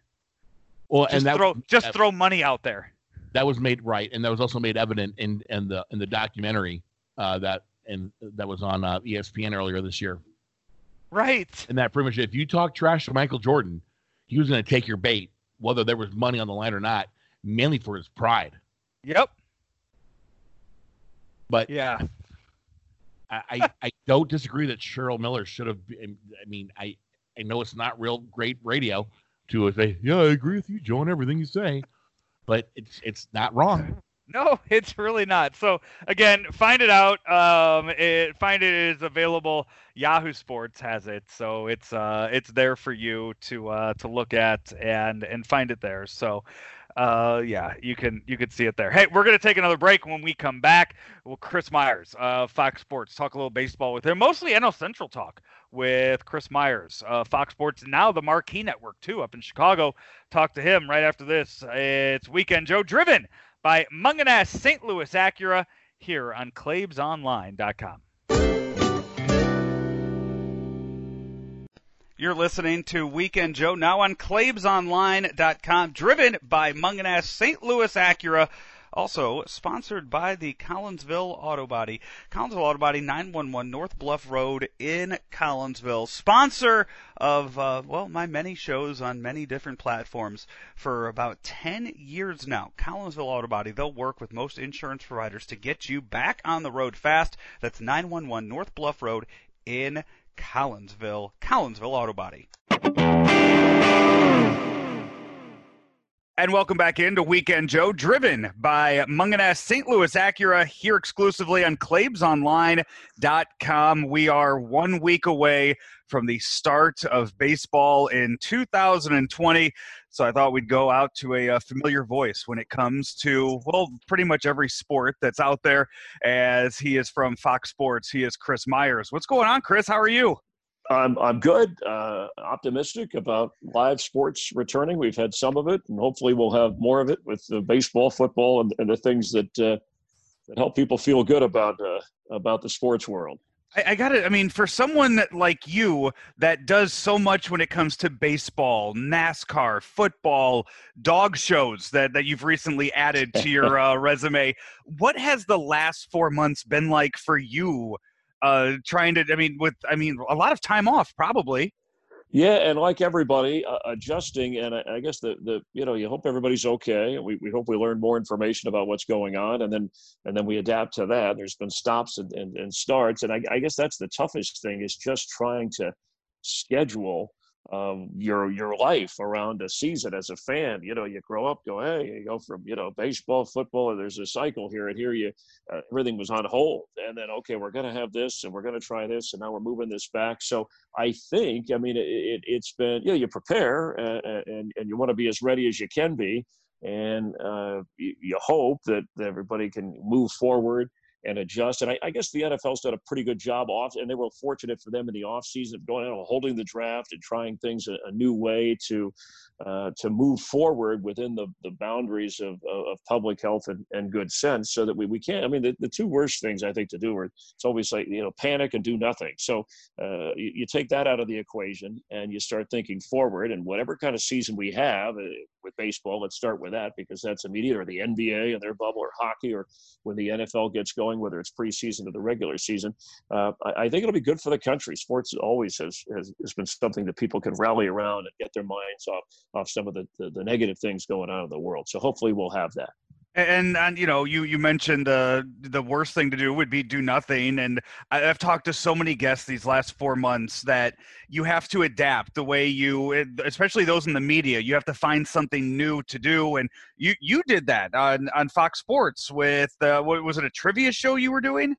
Well, just and that throw just throw money out there. that was made right, and that was also made evident in in the in the documentary uh, that and that was on uh, ESPN earlier this year. Right. And that pretty much, if you talk trash to Michael Jordan, he was going to take your bait, whether there was money on the line or not, mainly for his pride. Yep. But yeah, I, I, I don't disagree that Cheryl Miller should have. Been, I mean, I I know it's not real great radio to say, yeah, I agree with you, Joe, on everything you say, but it's it's not wrong. No, it's really not. So again, find it out. Um, it, find it is available. Yahoo Sports has it, so it's uh, it's there for you to uh, to look at and and find it there. So uh, yeah, you can you can see it there. Hey, we're gonna take another break. When we come back, well, Chris Myers, uh, Fox Sports, talk a little baseball with him. Mostly NL Central talk with Chris Myers, uh, Fox Sports, now the Marquee Network too, up in Chicago. Talk to him right after this. It's Weekend Joe, driven by Mungenast St. Louis Acura here on ClaibsOnline.com. You're listening to Weekend Joe now on ClaibsOnline.com, driven by Mungenast St. Louis Acura. Also sponsored by the Collinsville Auto Body. Collinsville Auto Body, 911 North Bluff Road in Collinsville. Sponsor of, uh, well, my many shows on many different platforms for about 10 years now. Collinsville Auto Body, they'll work with most insurance providers to get you back on the road fast. That's 911 North Bluff Road in Collinsville. Collinsville Auto Body. And welcome back into Weekend Joe, driven by Mungenast St. Louis Acura, here exclusively on ClaibsOnline.com. We are one week away from the start of baseball in 2020. So I thought we'd go out to a, a, familiar voice when it comes to, well, pretty much every sport that's out there, as he is from Fox Sports. He is Chris Myers. What's going on, Chris? How are you? I'm I'm good. Uh, optimistic about live sports returning. We've had some of it, and hopefully we'll have more of it with the baseball, football, and, and the things that uh, that help people feel good about uh, about the sports world. I, I got it. I mean, for someone that like you that does so much when it comes to baseball, NASCAR, football, dog shows that that you've recently added to your uh, resume, what has the last four months been like for you? Uh, trying to. I mean, with I mean, a lot of time off probably. Yeah, and like everybody, uh, adjusting, and I, I, guess the the you know you hope everybody's okay. We we hope we learn more information about what's going on, and then and then we adapt to that. There's been stops and and, and starts, and I, I guess that's the toughest thing is just trying to schedule um, your your life around a season as a fan. You know, you grow up, go, hey, you go from you know baseball, football, and there's a cycle here, and here you uh, everything was on hold, and then okay, we're going to have this, and we're going to try this, and now we're moving this back. So I think, I mean, it, it, has been, you know, you prepare, uh, and and you want to be as ready as you can be, and uh, you, you hope that, that everybody can move forward and adjust. And I, I, guess the NFL's done a pretty good job off, and they were fortunate for them in the offseason of going out, and holding the draft, and trying things a, a new way to uh, to move forward within the, the boundaries of, of public health and, and good sense, so that we, we can't. I mean, the, the two worst things I think to do are it's always like you know panic and do nothing. So uh, you, you, take that out of the equation and you start thinking forward, and whatever kind of season we have uh, with baseball, let's start with that because that's immediate, or the NBA and their bubble, or hockey, or when the NFL gets going whether it's preseason or the regular season. Uh, I, I, think it'll be good for the country. Sports always has, has, has, been something that people can rally around and get their minds off, off some of the, the, the negative things going on in the world. So hopefully we'll have that. And and you know you you mentioned uh, the worst thing to do would be do nothing. And I've talked to so many guests these last four months that you have to adapt the way you, especially those in the media. You have to find something new to do, and you you did that on on Fox Sports with uh, what was it a trivia show you were doing?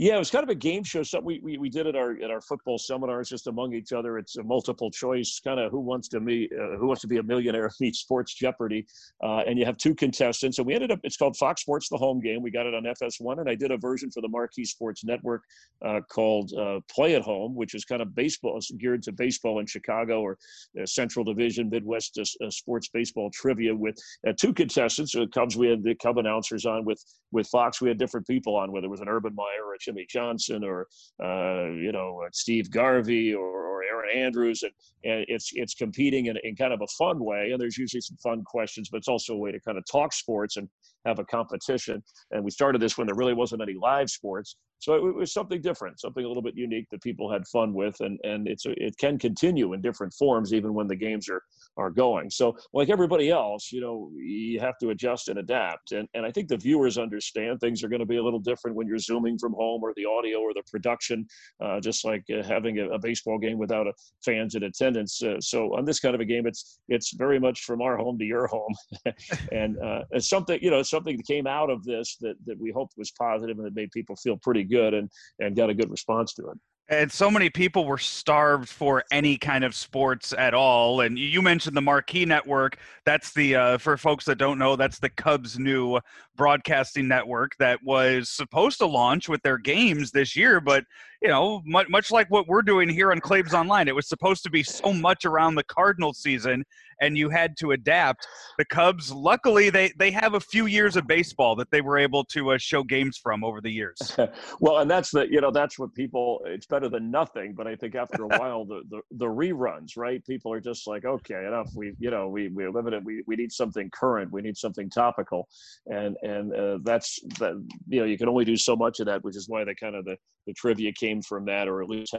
Yeah, it was kind of a game show. Something we, we, we did at our at our football seminars just among each other. It's a multiple choice kind of who wants to meet uh, who wants to be a millionaire meets Sports Jeopardy, uh, and you have two contestants. And we ended up it's called Fox Sports the Home Game. We got it on FS1, and I did a version for the Marquee Sports Network uh, called uh, Play at Home, which is kind of baseball geared to baseball in Chicago or Central Division Midwest uh, uh, sports baseball trivia with two contestants. So Cubs we had the Cub announcers on with with Fox. We had different people on, whether it was an Urban Meyer or a Jimmy Johnson or uh, you know uh, Steve Garvey or, or Erin Andrews, and, and it's it's competing in, in kind of a fun way. And there's usually some fun questions, but it's also a way to kind of talk sports and have a competition. And we started this when there really wasn't any live sports. So it, was something different, something a little bit unique that people had fun with, and and it's it can continue in different forms even when the games are are going. So like everybody else, you know, you have to adjust and adapt, and and I think the viewers understand things are going to be a little different when you're zooming from home or the audio or the production, uh, just like uh, having a, a, baseball game without a fans in attendance. Uh, so on this kind of a game, it's it's very much from our home to your home, and uh, it's something you know something that came out of this that that we hoped was positive and that made people feel pretty good and and got a good response to it. And so many people were starved for any kind of sports at all. And you mentioned the Marquee Network. That's the, uh, for folks that don't know, that's the Cubs' new broadcasting network that was supposed to launch with their games this year. But, you know, much, much like what we're doing here on Claibs Online, it was supposed to be so much around the Cardinal season and you had to adapt. The Cubs, luckily, they they have a few years of baseball that they were able to uh, show games from over the years. well, and that's the you know that's what people. It's better than nothing, but I think after a while, the, the the reruns, right? People are just like, okay, enough. We you know we we limited. We we need something current. We need something topical, and and uh, that's that. You know, you can only do so much of that, which is why the kind of the the trivia came from that, or at least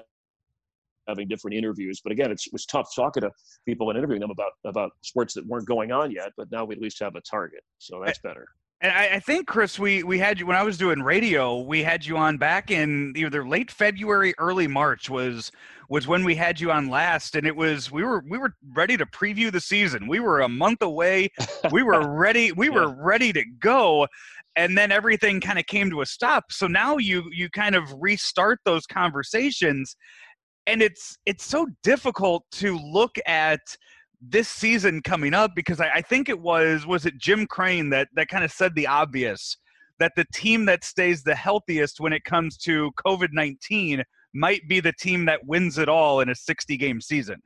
having different interviews. But again, it was tough talking to people and interviewing them about about sports that weren't going on yet. But now we at least have a target, so eh, that's better. And I, I, think, Chris, we we had you when I was doing radio. We had you on back in either late February, early March was was when we had you on last, and it was we were we were ready to preview the season. We were a month away. We were ready. We yeah. were ready to go, and then everything kind of came to a stop. So now you you kind of restart those conversations, and it's it's so difficult to look at this season coming up because I, I think it was was it Jim Crane that that kind of said the obvious that the team that stays the healthiest when it comes to COVID nineteen might be the team that wins it all in a sixty game season.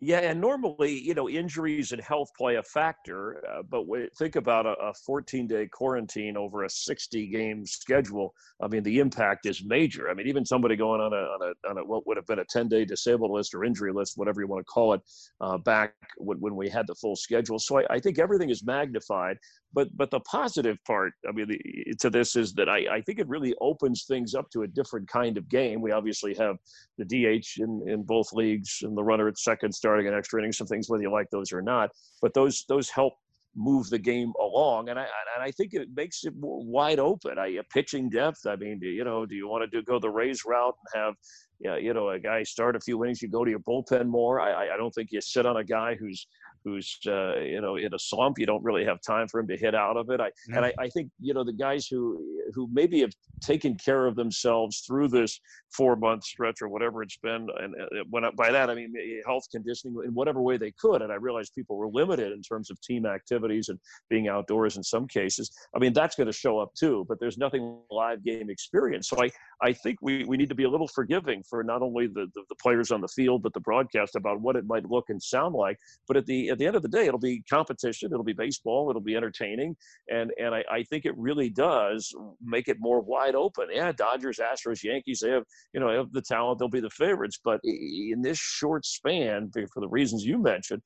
Yeah, and normally, you know, injuries and health play a factor. Uh, but think about a 14 day quarantine over a 60 game schedule. I mean, the impact is major. I mean, even somebody going on a, on a, on a what would have been a 10 day disabled list or injury list, whatever you want to call it, uh, back when, when, we had the full schedule. So I, I think everything is magnified. But but the positive part, I mean, the, to this is that I, I think it really opens things up to a different kind of game. We obviously have the DH in, in both leagues and the runner at second starting an extra innings, some things whether you like those or not. But those those help move the game along, and I and I think it makes it more wide open. I pitching depth. I mean, do, you know, do you want to do go the Rays route and have yeah, you know, a guy start a few innings, you go to your bullpen more. I, I don't think you sit on a guy who's who's uh, you know in a slump. You don't really have time for him to hit out of it. I and I, I, think you know the guys who who maybe have taken care of themselves through this four month stretch or whatever it's been. And uh, when by that I mean health conditioning in whatever way they could. And I realized people were limited in terms of team activities and being outdoors in some cases. I mean that's going to show up too. But there's nothing live game experience. So I I think we we need to be a little forgiving for not only the, the, the players on the field but the broadcast about what it might look and sound like. But at the at the end of the day, it'll be competition. It'll be baseball. It'll be entertaining, and and I, I think it really does make it more wide open. Yeah, Dodgers, Astros, Yankees. They have you know have the talent. They'll be the favorites. But in this short span, for the reasons you mentioned,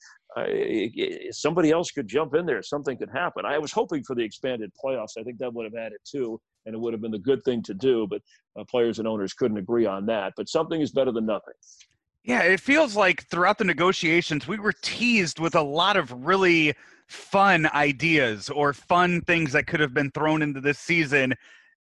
somebody else could jump in there. Something could happen. I was hoping for the expanded playoffs. I think that would have added too, and it would have been the good thing to do. But uh, players and owners couldn't agree on that. But something is better than nothing. Yeah, it feels like throughout the negotiations, we were teased with a lot of really fun ideas or fun things that could have been thrown into this season.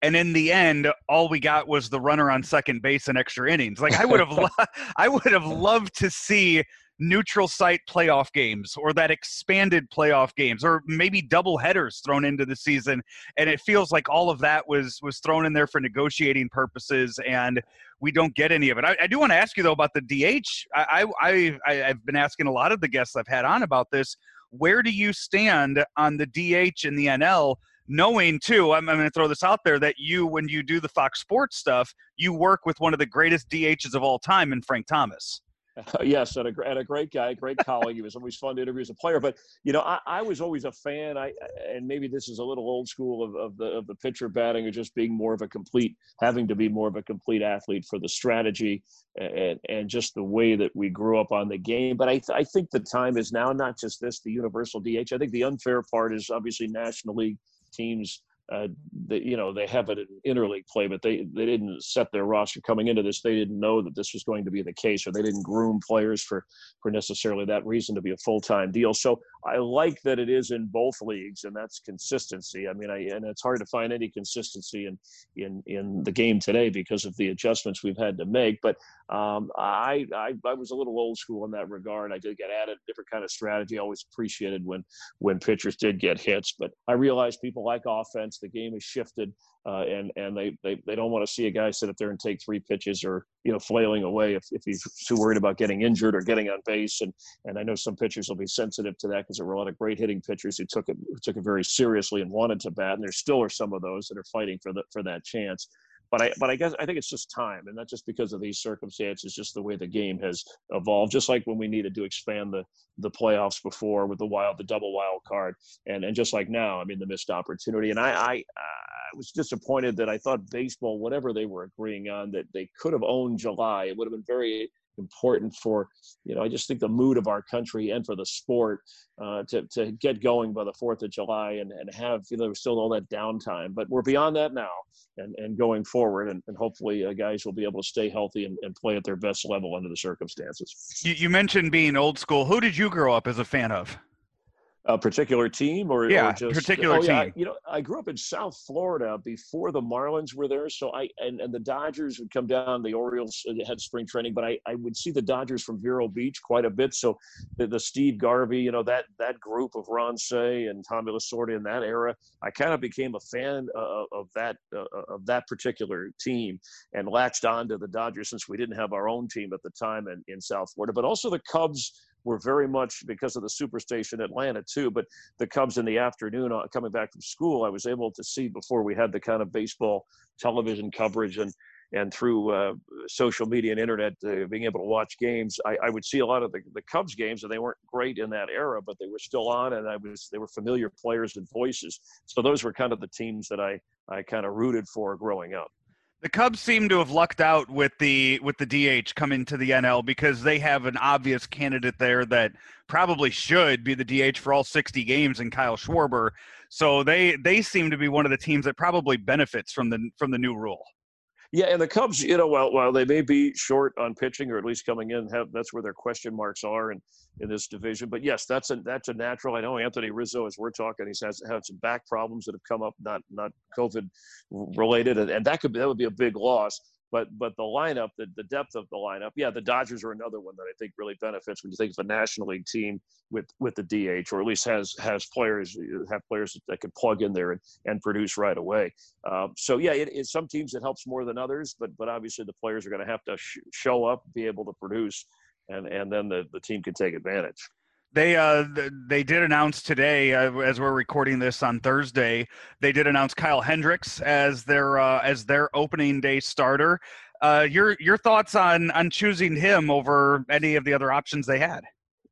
And in the end, all we got was the runner on second base and extra innings. Like I would have, lo- I would have loved to see neutral site playoff games or that expanded playoff games or maybe double headers thrown into the season. And it feels like all of that was was thrown in there for negotiating purposes and we don't get any of it. I, I do want to ask you though about the dh I, I i i've been asking a lot of the guests i've had on about this. Where do you stand on the dh in the nl knowing too i'm, I'm going to throw this out there that you when you do the fox sports stuff you work with one of the greatest dhs of all time in frank thomas Yes, and a, and a great guy, great colleague. He was always fun to interview as a player. But you know, I, I was always a fan. I and maybe this is a little old school of, of the of the pitcher batting or just being more of a complete, having to be more of a complete athlete for the strategy and and just the way that we grew up on the game. But I I think the time is now. Not just this, the universal DH. I think the unfair part is obviously National League teams uh, they, you know, they have it in interleague play, but they they didn't set their roster coming into this. They didn't know that this was going to be the case, or they didn't groom players for for necessarily that reason to be a full time deal. So I like that it is in both leagues, and that's consistency. I mean, I and it's hard to find any consistency in in in the game today because of the adjustments we've had to make. But um, I, I I was a little old school in that regard. I did get added a different kind of strategy. I always appreciated when when pitchers did get hits, but I realized people like offense the game has shifted, uh, and and they, they they don't want to see a guy sit up there and take three pitches or you know flailing away if, if he's too worried about getting injured or getting on base. And and I know some pitchers will be sensitive to that because there were a lot of great hitting pitchers who took it who took it very seriously and wanted to bat, and there still are some of those that are fighting for the for that chance but I but I guess I think it's just time, and not just because of these circumstances, just the way the game has evolved. Just like when we needed to expand the the playoffs before with the wild, the double wild card, and and just like now, I mean the missed opportunity. And I I, I was disappointed that I thought baseball, whatever they were agreeing on, that they could have owned July. It would have been very important for you know i just think the mood of our country and for the sport uh, to, to get going by the fourth of july and, and have you know still all that downtime. But we're beyond that now and, and going forward and, and hopefully uh, guys will be able to stay healthy and, and play at their best level under the circumstances. You, you mentioned being old school. Who did you grow up as a fan of a particular team or yeah, or just, particular oh, team. Yeah, you know, I grew up in South Florida before the Marlins were there, so I and, and the Dodgers would come down. The Orioles uh, had spring training, but I, I would see the Dodgers from Vero Beach quite a bit. So the, the Steve Garvey, you know, that that group of Ron Cey and Tommy Lasorda in that era, I kind of became a fan uh, of that uh, of that particular team and latched on to the Dodgers since we didn't have our own team at the time in, in South Florida, but also the Cubs were very much because of the superstation Atlanta too. But the Cubs in the afternoon uh, coming back from school, I was able to see before we had the kind of baseball television coverage and and through uh, social media and internet, uh, being able to watch games, I, I, would see a lot of the, the Cubs games, and they weren't great in that era, but they were still on, and I was they were familiar players and voices. So those were kind of the teams that I I kind of rooted for growing up. The Cubs seem to have lucked out with the with the DH coming to the NL because they have an obvious candidate there that probably should be the DH for all 60 games in Kyle Schwarber. So they they seem to be one of the teams that probably benefits from the from the new rule. Yeah, and the Cubs, you know, while while they may be short on pitching or at least coming in, have that's where their question marks are in, in this division. But yes, that's a that's a natural. I know Anthony Rizzo, as we're talking, he's has had some back problems that have come up, not not COVID related, and, and that could be, that would be a big loss. But but the lineup, the, the depth of the lineup, yeah, the Dodgers are another one that I think really benefits when you think of a National League team with with the DH, or at least has has players have players that can plug in there and, and produce right away. Um, so yeah, it, it, some teams it helps more than others, but but obviously the players are going to have to sh- show up, be able to produce, and and then the, the team can take advantage. They uh they did announce today uh, as we're recording this on Thursday. They did announce Kyle Hendricks as their uh, as their opening day starter. Uh, your your thoughts on on choosing him over any of the other options they had?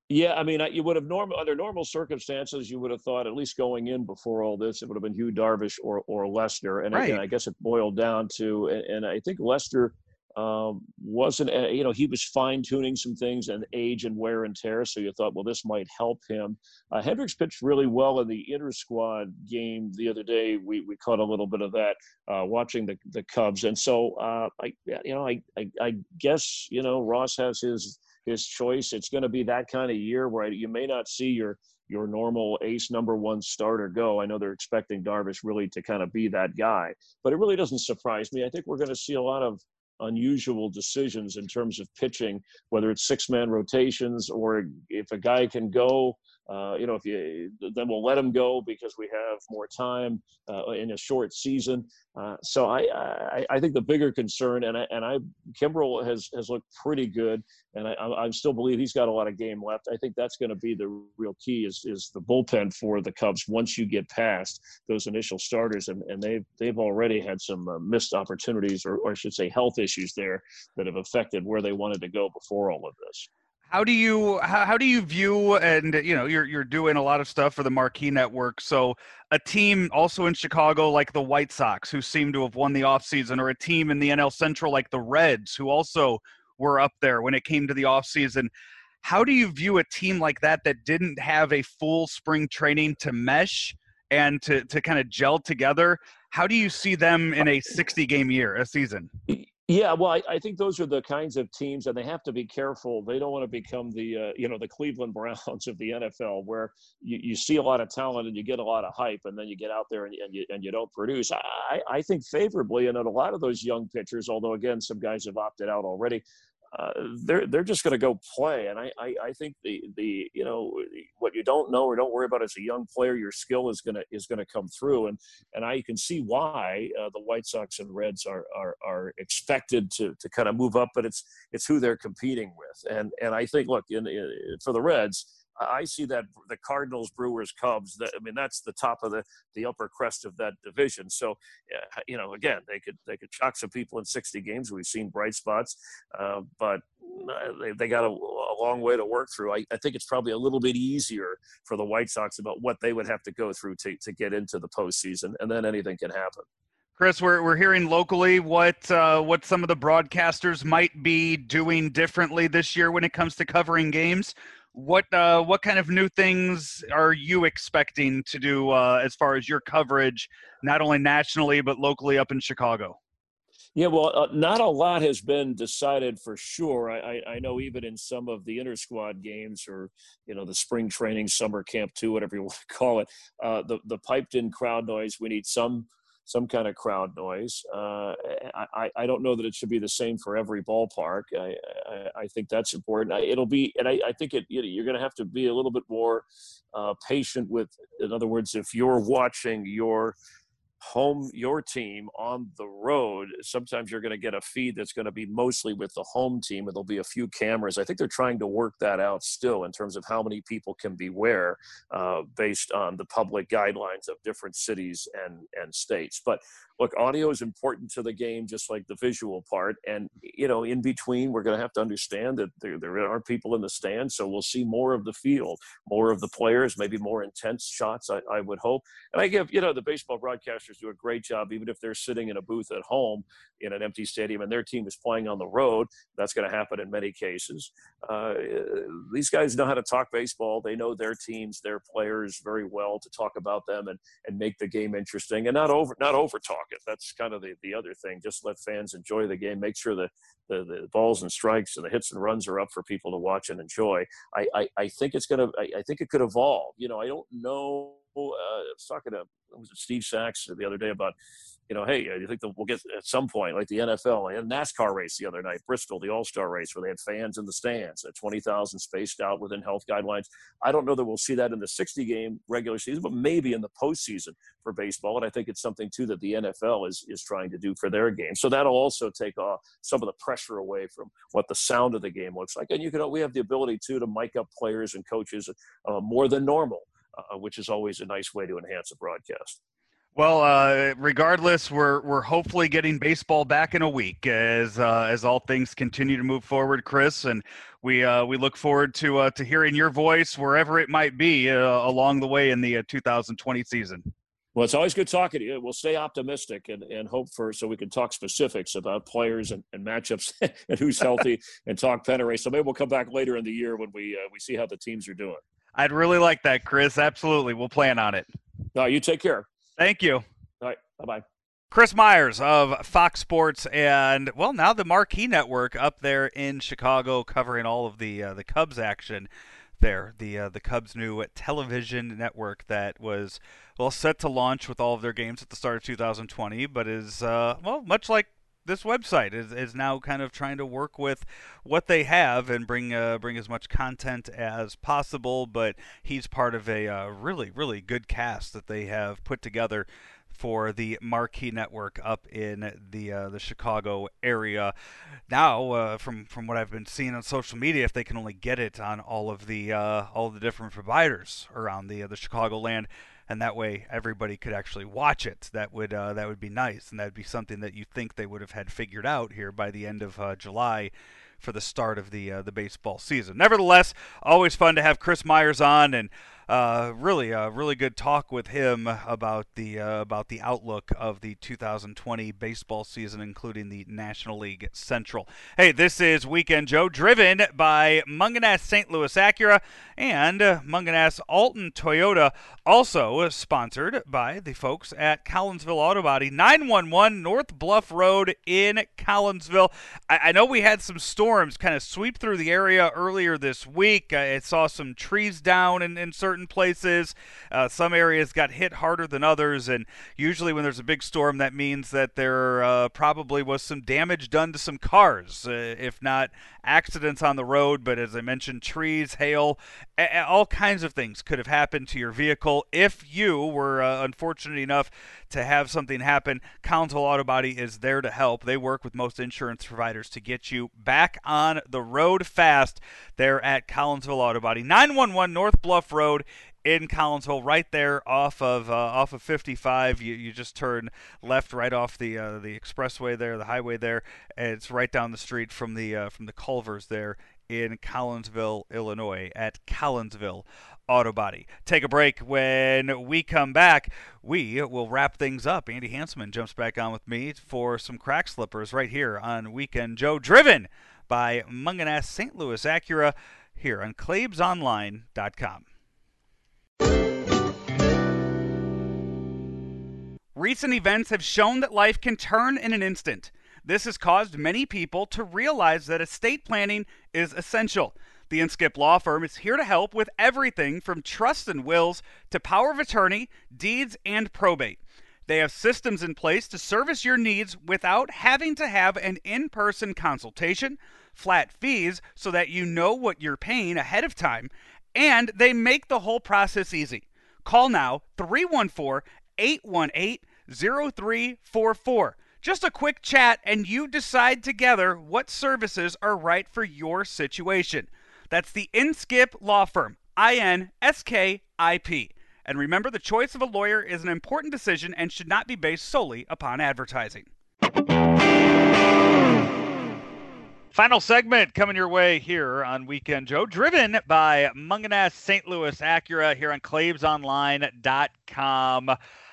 Yeah, I mean, you would have normal under normal circumstances, you would have thought at least going in before all this, it would have been Yu Darvish or or Lester, and right. again, I guess it boiled down to, and, and I think Lester um, wasn't uh, you know he was fine tuning some things and age and wear and tear so you thought well this might help him uh, hendricks pitched really well in the inter squad game the other day we, we caught a little bit of that uh, watching the, the cubs and so uh, I you know I, I, I guess you know ross has his his choice it's going to be that kind of year where you may not see your your normal ace number one starter go. I know they're expecting Darvish really to kind of be that guy, but it really doesn't surprise me. I think we're going to see a lot of unusual decisions in terms of pitching, whether it's six man rotations or if a guy can go Uh, you know, if you then we'll let him go because we have more time uh, in a short season. Uh, so I, I, I think the bigger concern, and I and I Kimbrel has has looked pretty good, and I I still believe he's got a lot of game left. I think that's going to be the real key is is the bullpen for the Cubs once you get past those initial starters, and, and they've they've already had some uh, missed opportunities, or, or I should say, health issues there that have affected where they wanted to go before all of this. How do you how, how do you view and you know you're you're doing a lot of stuff for the Marquee Network. So a team also in Chicago like the White Sox who seem to have won the offseason or a team in the NL Central like the Reds who also were up there when it came to the offseason. How do you view a team like that that didn't have a full spring training to mesh and to to kind of gel together? How do you see them in a 60 game year, a season? Yeah, well, I, I, think those are the kinds of teams, and they have to be careful. They don't want to become the, uh, you know, the Cleveland Browns of the NFL, where you, you see a lot of talent and you get a lot of hype, and then you get out there and, and you and you don't produce. I, I think favorably, and a lot of those young pitchers, although again, some guys have opted out already uh, they're they're just going to go play. And I, I, I think the the you know what you don't know or don't worry about as a young player, your skill is gonna is gonna come through. And and I can see why uh, the White Sox and Reds are are are expected to to kind of move up, but it's it's who they're competing with. And and I think look in, in for the Reds I see that the Cardinals, Brewers, Cubs. I mean, that's the top of the the upper crest of that division. So, you know, again, they could they could shock some people in 60 games. We've seen bright spots, uh, but uh, they, they got a, a, long way to work through. I, I, think it's probably a little bit easier for the White Sox about what they would have to go through to, to get into the postseason, and then anything can happen. Chris, we're, we're hearing locally what uh, what some of the broadcasters might be doing differently this year when it comes to covering games. What uh, what kind of new things are you expecting to do uh, as far as your coverage, not only nationally but locally up in Chicago? Yeah, well, uh, not a lot has been decided for sure. I, I, know even in some of the inter squad games, or you know, the spring training, summer camp two, whatever you want to call it, uh, the the piped in crowd noise. We need some some kind of crowd noise. Uh, I, I don't know that it should be the same for every ballpark. I, I, I think that's important. it'll be, and I, I think it, you know, you're going to have to be a little bit more uh, patient with, in other words, if you're watching your home your team on the road sometimes you're going to get a feed that's going to be mostly with the home team and there'll be a few cameras i think they're trying to work that out still in terms of how many people can be where uh, based on the public guidelines of different cities and and states but look, audio is important to the game, just like the visual part. And, you know, in between, we're going to have to understand that there, there are people in the stands. So we'll see more of the field, more of the players, maybe more intense shots, I, I would hope. And I give, you know, the baseball do a great job, even if they're sitting in a booth at home in an empty stadium and their team is playing on the road. That's going to happen in many cases. Uh, these guys know how to talk baseball. They know their teams, their players very well to talk about them and, and make the game interesting and not over, not over talk it. That's kind of the, the other thing. Just let fans enjoy the game. Make sure the, the, the balls and strikes and the hits and runs are up for people to watch and enjoy. I, I, I think it's I, I think it could evolve. You know, I don't know. Uh, I was talking to was it Steve Sachs the other day about you know, hey, you think that we'll get at some point, like the NFL and NASCAR race the other night, Bristol, the All Star race, where they had fans in the stands at 20,000 spaced out within health guidelines. I don't know that we'll see that in the 60 game regular season, but maybe in the postseason for baseball. And I think it's something, too, that the NFL is, is trying to do for their game. So that'll also take off some of the pressure away from what the sound of the game looks like. And you can, we have the ability, too, to mic up players and coaches uh, more than normal, uh, which is always a nice way to enhance a broadcast. Well, uh, regardless, we're we're hopefully getting baseball back in a week as uh, as all things continue to move forward, Chris, and we uh, we look forward to uh, to hearing your voice wherever it might be uh, along the way in the uh, 2020 season. Well, it's always good talking to you. We'll stay optimistic and, and hope for so we can talk specifics about players and, and matchups and who's healthy and talk pennant race. So maybe we'll come back later in the year when we we see how the teams are doing. I'd really like that, Chris. Absolutely, we'll plan on it. No, you take care. Thank you. All right. Bye bye. Chris Myers of Fox Sports and well now the Marquee Network up there in Chicago covering all of the uh, the Cubs action there the uh, the Cubs new television network that was well set to launch with all of their games at the start of 2020 but is uh, well much like this website is, is now kind of trying to work with what they have and bring uh, bring as much content as possible. But he's part of a uh, really really good cast that they have put together for the Marquee Network up in the uh, the Chicago area. Now, uh, from from what I've been seeing on social media, if they can only get it on all of the uh, all of the different providers around the uh, the Chicagoland, and that way everybody could actually watch it. That would uh, that would be nice, and that would be something that you think they would have had figured out here by the end of uh, July for the start of the uh, the baseball season. Nevertheless, always fun to have Chris Myers on and uh, really a really good talk with him about the uh, about the outlook of the 2020 baseball season, including the National League Central. Hey, this is Weekend Joe, driven by Mungenast St. Louis Acura and uh, Mungenast Alton Toyota, also sponsored by the folks at Collinsville Auto Body, 911 North Bluff Road in Collinsville. I, I know we had some storms kind of sweep through the area earlier this week. I saw some trees down in, in certain certain places. Uh, some areas got hit harder than others, and usually when there's a big storm, that means that there uh, probably was some damage done to some cars, uh, if not accidents on the road. But as I mentioned, trees, hail, a- all kinds of things could have happened to your vehicle if you were uh, unfortunate enough to have something happen. Collinsville Auto Body is there to help. They work with most insurance providers to get you back on the road fast. They're at Collinsville Auto Body, 911 North Bluff Road in Collinsville, right there off of uh, off of 55. You, you just turn left right off the uh, the expressway there, the highway there. It's right down the street from the uh, from the Culvers there in Collinsville, Illinois, at Collinsville Auto Body. Take a break. When we come back, we will wrap things up. Andy Hanselman jumps back on with me for some crack slippers right here on Weekend Joe, driven by Mungenast St. Louis Acura here on ClaibsOnline.com. Recent events have shown that life can turn in an instant. This has caused many people to realize that estate planning is essential. The Inskip Law Firm is here to help with everything from trust and wills to power of attorney, deeds, and probate. They have systems in place to service your needs without having to have an in person consultation, flat fees so that you know what you're paying ahead of time, and they make the whole process easy. Call now 314 818 0344. Just a quick chat, and you decide together what services are right for your situation. That's the Inskip Law Firm, I N S K I P. And remember, the choice of a lawyer is an important decision and should not be based solely upon advertising. Final segment coming your way here on Weekend Joe, driven by Mungenast St. Louis Acura here on ClaibsOnline.com.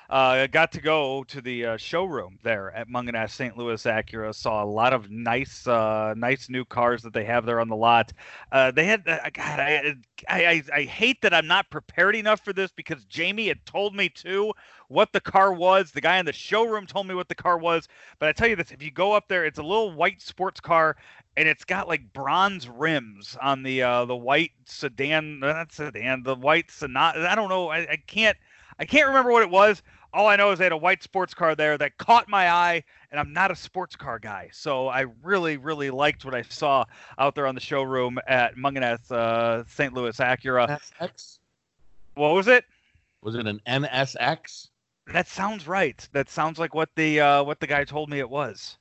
Uh, got to go to the uh, showroom there at Mungenast St. Louis Acura. Saw a lot of nice, uh, nice new cars that they have there on the lot. Uh, they had, uh, God, I, I, I, hate that I'm not prepared enough for this because Jamie had told me too what the car was. The guy in the showroom told me what the car was. But I tell you this: if you go up there, it's a little white sports car and it's got like bronze rims on the uh the white sedan not sedan the white sonata i don't know I, I can't i can't remember what it was all I know is they had a white sports car there that caught my eye, and I'm not a sports car guy, so I really, really liked what I saw out there on the showroom at Mungenast uh, St. Louis Acura. NSX? What was it? Was it an NSX? That sounds right. That sounds like what the uh, what the guy told me it was.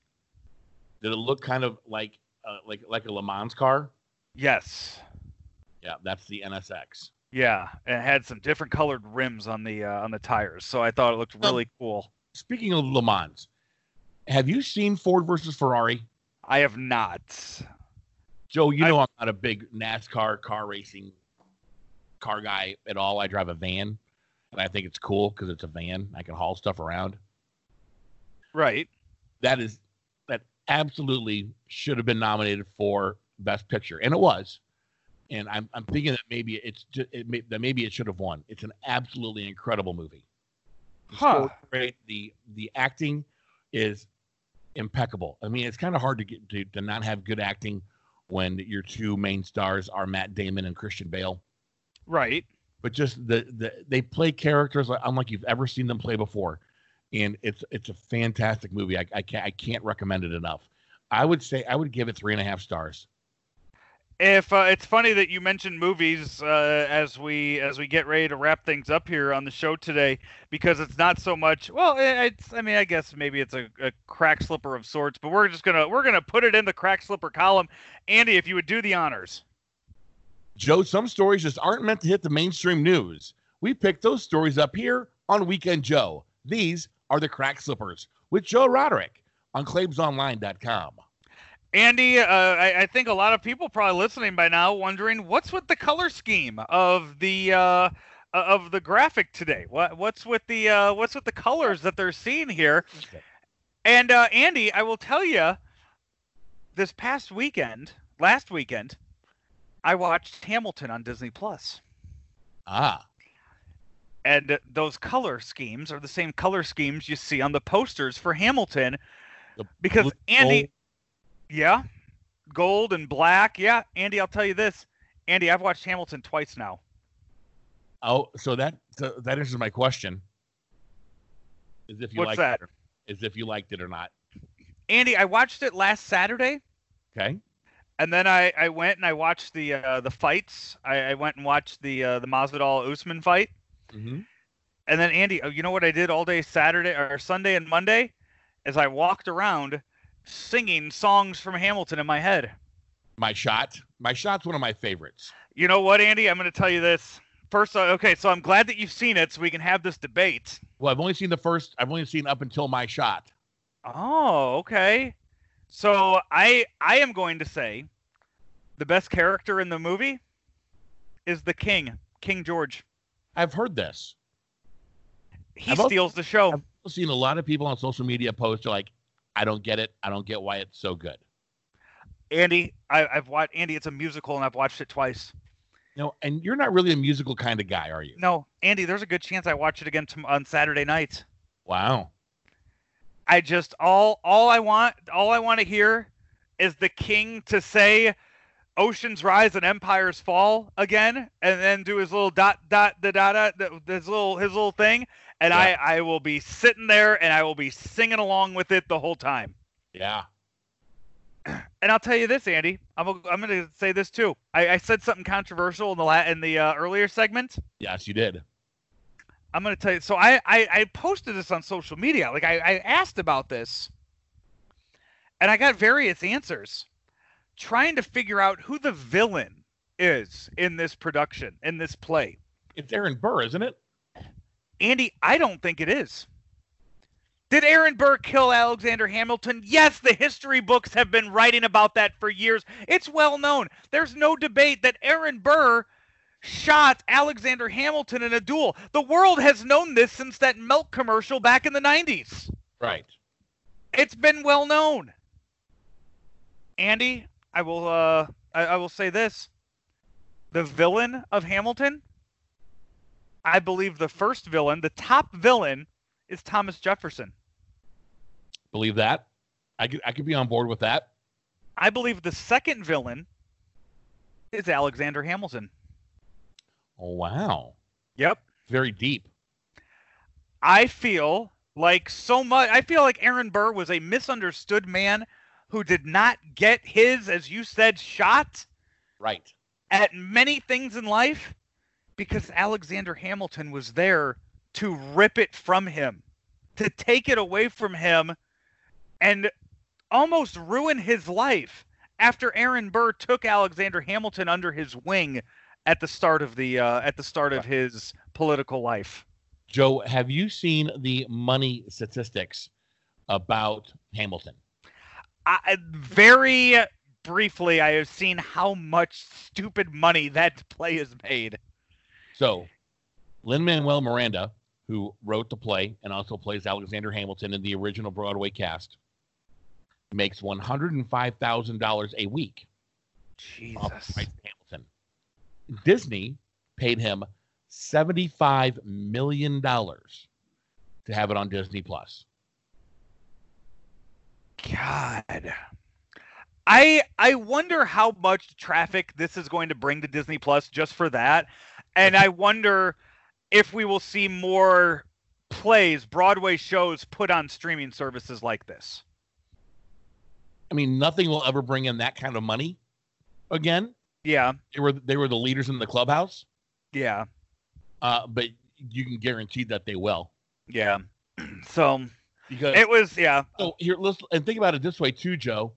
Did it look kind of like uh, like like a Le Mans car? Yes. Yeah, that's the NSX. Yeah, it had some different colored rims on the uh, on the tires, so I thought it looked really cool. Speaking of Le Mans, have you seen Ford versus Ferrari? I have not. Joe, you know I, am not a big NASCAR car racing car guy at all. I drive a van, and I think it's cool because it's a van. I can haul stuff around. Right. That is that absolutely should have been nominated for Best Picture, and it was and I'm I'm thinking that maybe it's just it may, that maybe it should have won. It's an absolutely incredible movie. The huh. great. The the acting is impeccable. I mean, it's kind of hard to get to, to not have good acting when your two main stars are Matt Damon and Christian Bale. Right. But just the the they play characters like unlike you've ever seen them play before. and it's it's a fantastic movie. I, I can't I can't recommend it enough. I would say I would give it three and a half stars. If uh, it's funny that you mentioned movies uh, as we as we get ready to wrap things up here on the show today, because it's not so much. Well, it's I mean I guess maybe it's a, a crack slipper of sorts, but we're just gonna we're gonna put it in the crack slipper column. Andy, if you would do the honors. Joe, some stories just aren't meant to hit the mainstream news. We picked those stories up here on Weekend Joe. These are the crack slippers with Joe Roderick on ClaibsOnline.com. Andy, uh, I, I, think a lot of people probably listening by now wondering what's with the color scheme of the uh, of the graphic today. What what's with the uh, what's with the colors that they're seeing here? And uh, Andy, I will tell you, this past weekend, last weekend, I watched Hamilton on Disney Plus. Ah. And those color schemes are the same color schemes you see on the posters for Hamilton. The because Andy, yeah. Gold and black. Yeah. Andy, I'll tell you this. Andy, I've watched Hamilton twice now. Oh, so that so that answers my question. Is if you What's liked that? it. Is if you liked it or not. Andy, I watched it last Saturday. Okay. And then I, I went and I watched the uh, the fights. I, I went and watched the uh, the Masvidal Usman fight. Mm-hmm. And then Andy, oh, you know what I did all day Saturday or Sunday and Monday, is I walked around singing songs from Hamilton in my head. My shot. My shot's one of my favorites. You know what, Andy? I'm going to tell you this. First, uh, okay, so I'm glad that you've seen it, so we can have this debate. Well, I've only seen the first. I've only seen up until my shot. Oh, okay. So I I am going to say the best character in the movie is the king, King George. I've heard this. He I've steals also, the show. I've seen a lot of people on social media post like, I don't get it. I don't get why it's so good. Andy, I, have watched Andy. It's a musical, and I've watched it twice. No, and you're not really a musical kind of guy, are you? No, Andy. There's a good chance I watch it again t- on Saturday night. Wow. I just all all I want all I want to hear is the king to say oceans rise and empires fall again and then do his little dot dot da da da his little his little thing and yeah. I I will be sitting there and I will be singing along with it the whole time. Yeah. And I'll tell you this, Andy. I'm I'm going to say this too. I, I said something controversial in the la- in the uh, earlier segment. Yes, you did. I'm going to tell you. So I, I I posted this on social media. Like I, I asked about this, and I got various answers, trying to figure out who the villain is in this production in this play. It's Aaron Burr, isn't it? Andy, I don't think it is. Did Aaron Burr kill Alexander Hamilton? Yes, the history books have been writing about that for years. It's well known. There's no debate that Aaron Burr shot Alexander Hamilton in a duel. The world has known this since that milk commercial back in the 90s. Right. It's been well known. Andy, I will uh I, I will say this. The villain of Hamilton I believe the first villain, the top villain, is Thomas Jefferson. Believe that. I could I could be on board with that. I believe the second villain is Alexander Hamilton. Oh wow. Yep. Very deep. I feel like so much I feel like Aaron Burr was a misunderstood man who did not get his, as you said, shot. Right. At many things in life because Alexander Hamilton was there to rip it from him, to take it away from him, and almost ruin his life after Aaron Burr took Alexander Hamilton under his wing at the start of the uh, at the start of his political life. Joe, have you seen the money statistics about Hamilton? I, very briefly, I have seen how much stupid money that play has made. So, Lin Manuel Miranda, who wrote the play and also plays Alexander Hamilton in the original Broadway cast, makes one hundred and five thousand dollars a week. Jesus. Hamilton. Disney paid him seventy-five million dollars to have it on Disney Plus. God. I I wonder how much traffic this is going to bring to Disney Plus just for that and I wonder if we will see more plays, Broadway shows put on streaming services like this. I mean, nothing will ever bring in that kind of money again. Yeah. They were they were the leaders in the clubhouse. Yeah. Uh, but you can guarantee that they will. Yeah. So because it was yeah. So here, let's and think about it this way too, Joe.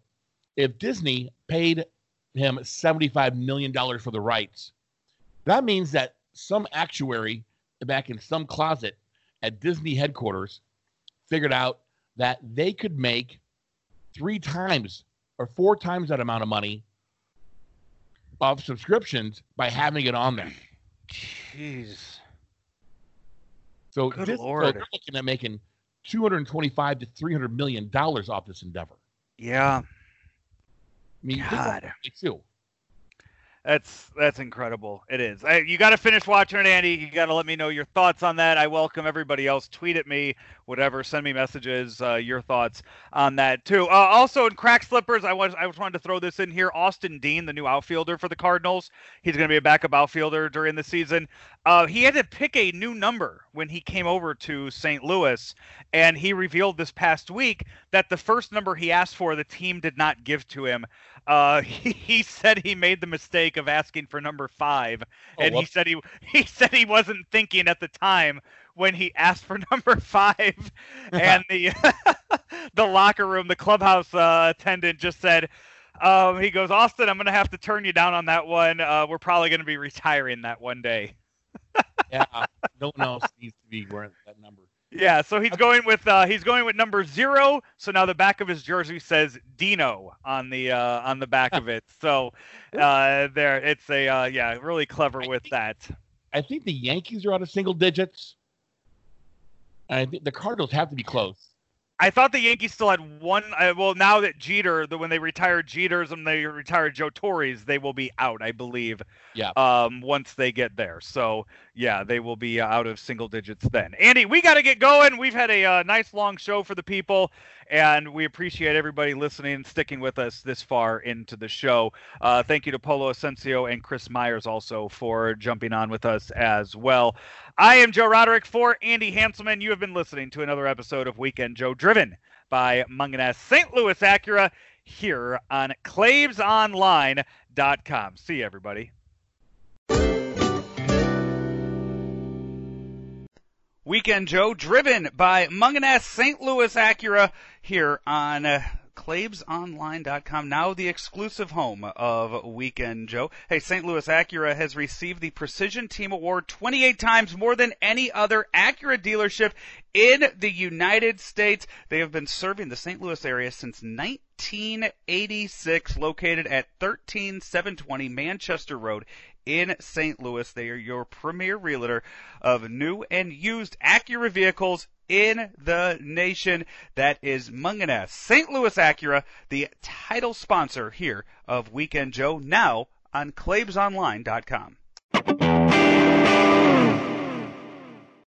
If Disney paid him seventy-five million dollars for the rights, that means that some actuary back in some closet at Disney headquarters figured out that they could make three times or four times that amount of money of subscriptions by having it on there. Jeez. So, Good this, Lord. so they're looking at making 225 to 300 million dollars off this endeavor. Yeah. I mean, God. too. That's that's incredible. It is. I, you got to finish watching it, Andy. You got to let me know your thoughts on that. I welcome everybody else. Tweet at me, whatever. Send me messages. Uh, your thoughts on that too. Uh, also in crack slippers, I was I just wanted to throw this in here. Austin Dean, the new outfielder for the Cardinals, he's going to be a backup outfielder during the season. Uh, he had to pick a new number when he came over to St. Louis, and he revealed this past week that the first number he asked for, the team did not give to him. Uh, he, he said he made the mistake of asking for number five, Oh, and he said he he said he wasn't thinking at the time when he asked for number five, and the the locker room, the clubhouse uh, attendant just said. Um, he goes, Austin, I'm going to have to turn you down on that one. Uh, we're probably going to be retiring that one day. Yeah, no one else needs to be wearing that number. Yeah, so he's going with uh, he's going with number zero. So now the back of his jersey says Dino on the uh, on the back of it. So uh, there, it's a uh, yeah, really clever I with think- that. I think the Yankees are out of single digits. And I think the Cardinals have to be close. I thought the Yankees still had one. Uh, well, now that Jeter, the, when they retired Jeter's and they retired Joe Torre's, they will be out, I believe. Yeah. Um, once they get there, so yeah, they will be out of single digits then. Andy, we got to get going. We've had a uh, nice long show for the people, and we appreciate everybody listening and sticking with us this far into the show. Uh, thank you to Polo Ascencio and Chris Myers also for jumping on with us as well. I am Joe Roderick for Andy Hanselman. You have been listening to another episode of Weekend Joe, driven by Mungenast St. Louis Acura here on ClaibsOnline.com. See you, everybody. Weekend Joe, driven by Mungenast St. Louis Acura here on uh, now the exclusive home of Weekend Joe. Hey, St. Louis Acura has received the Precision Team Award 28 times more than any other Acura dealership in the United States. They have been serving the St. Louis area since 1986, located at 13720 Manchester Road in St. Louis. They are your premier realtor of new and used Acura vehicles in the nation. That is Mungenast. St. Louis Acura, the title sponsor here of Weekend Joe, now on ClaibsOnline.com.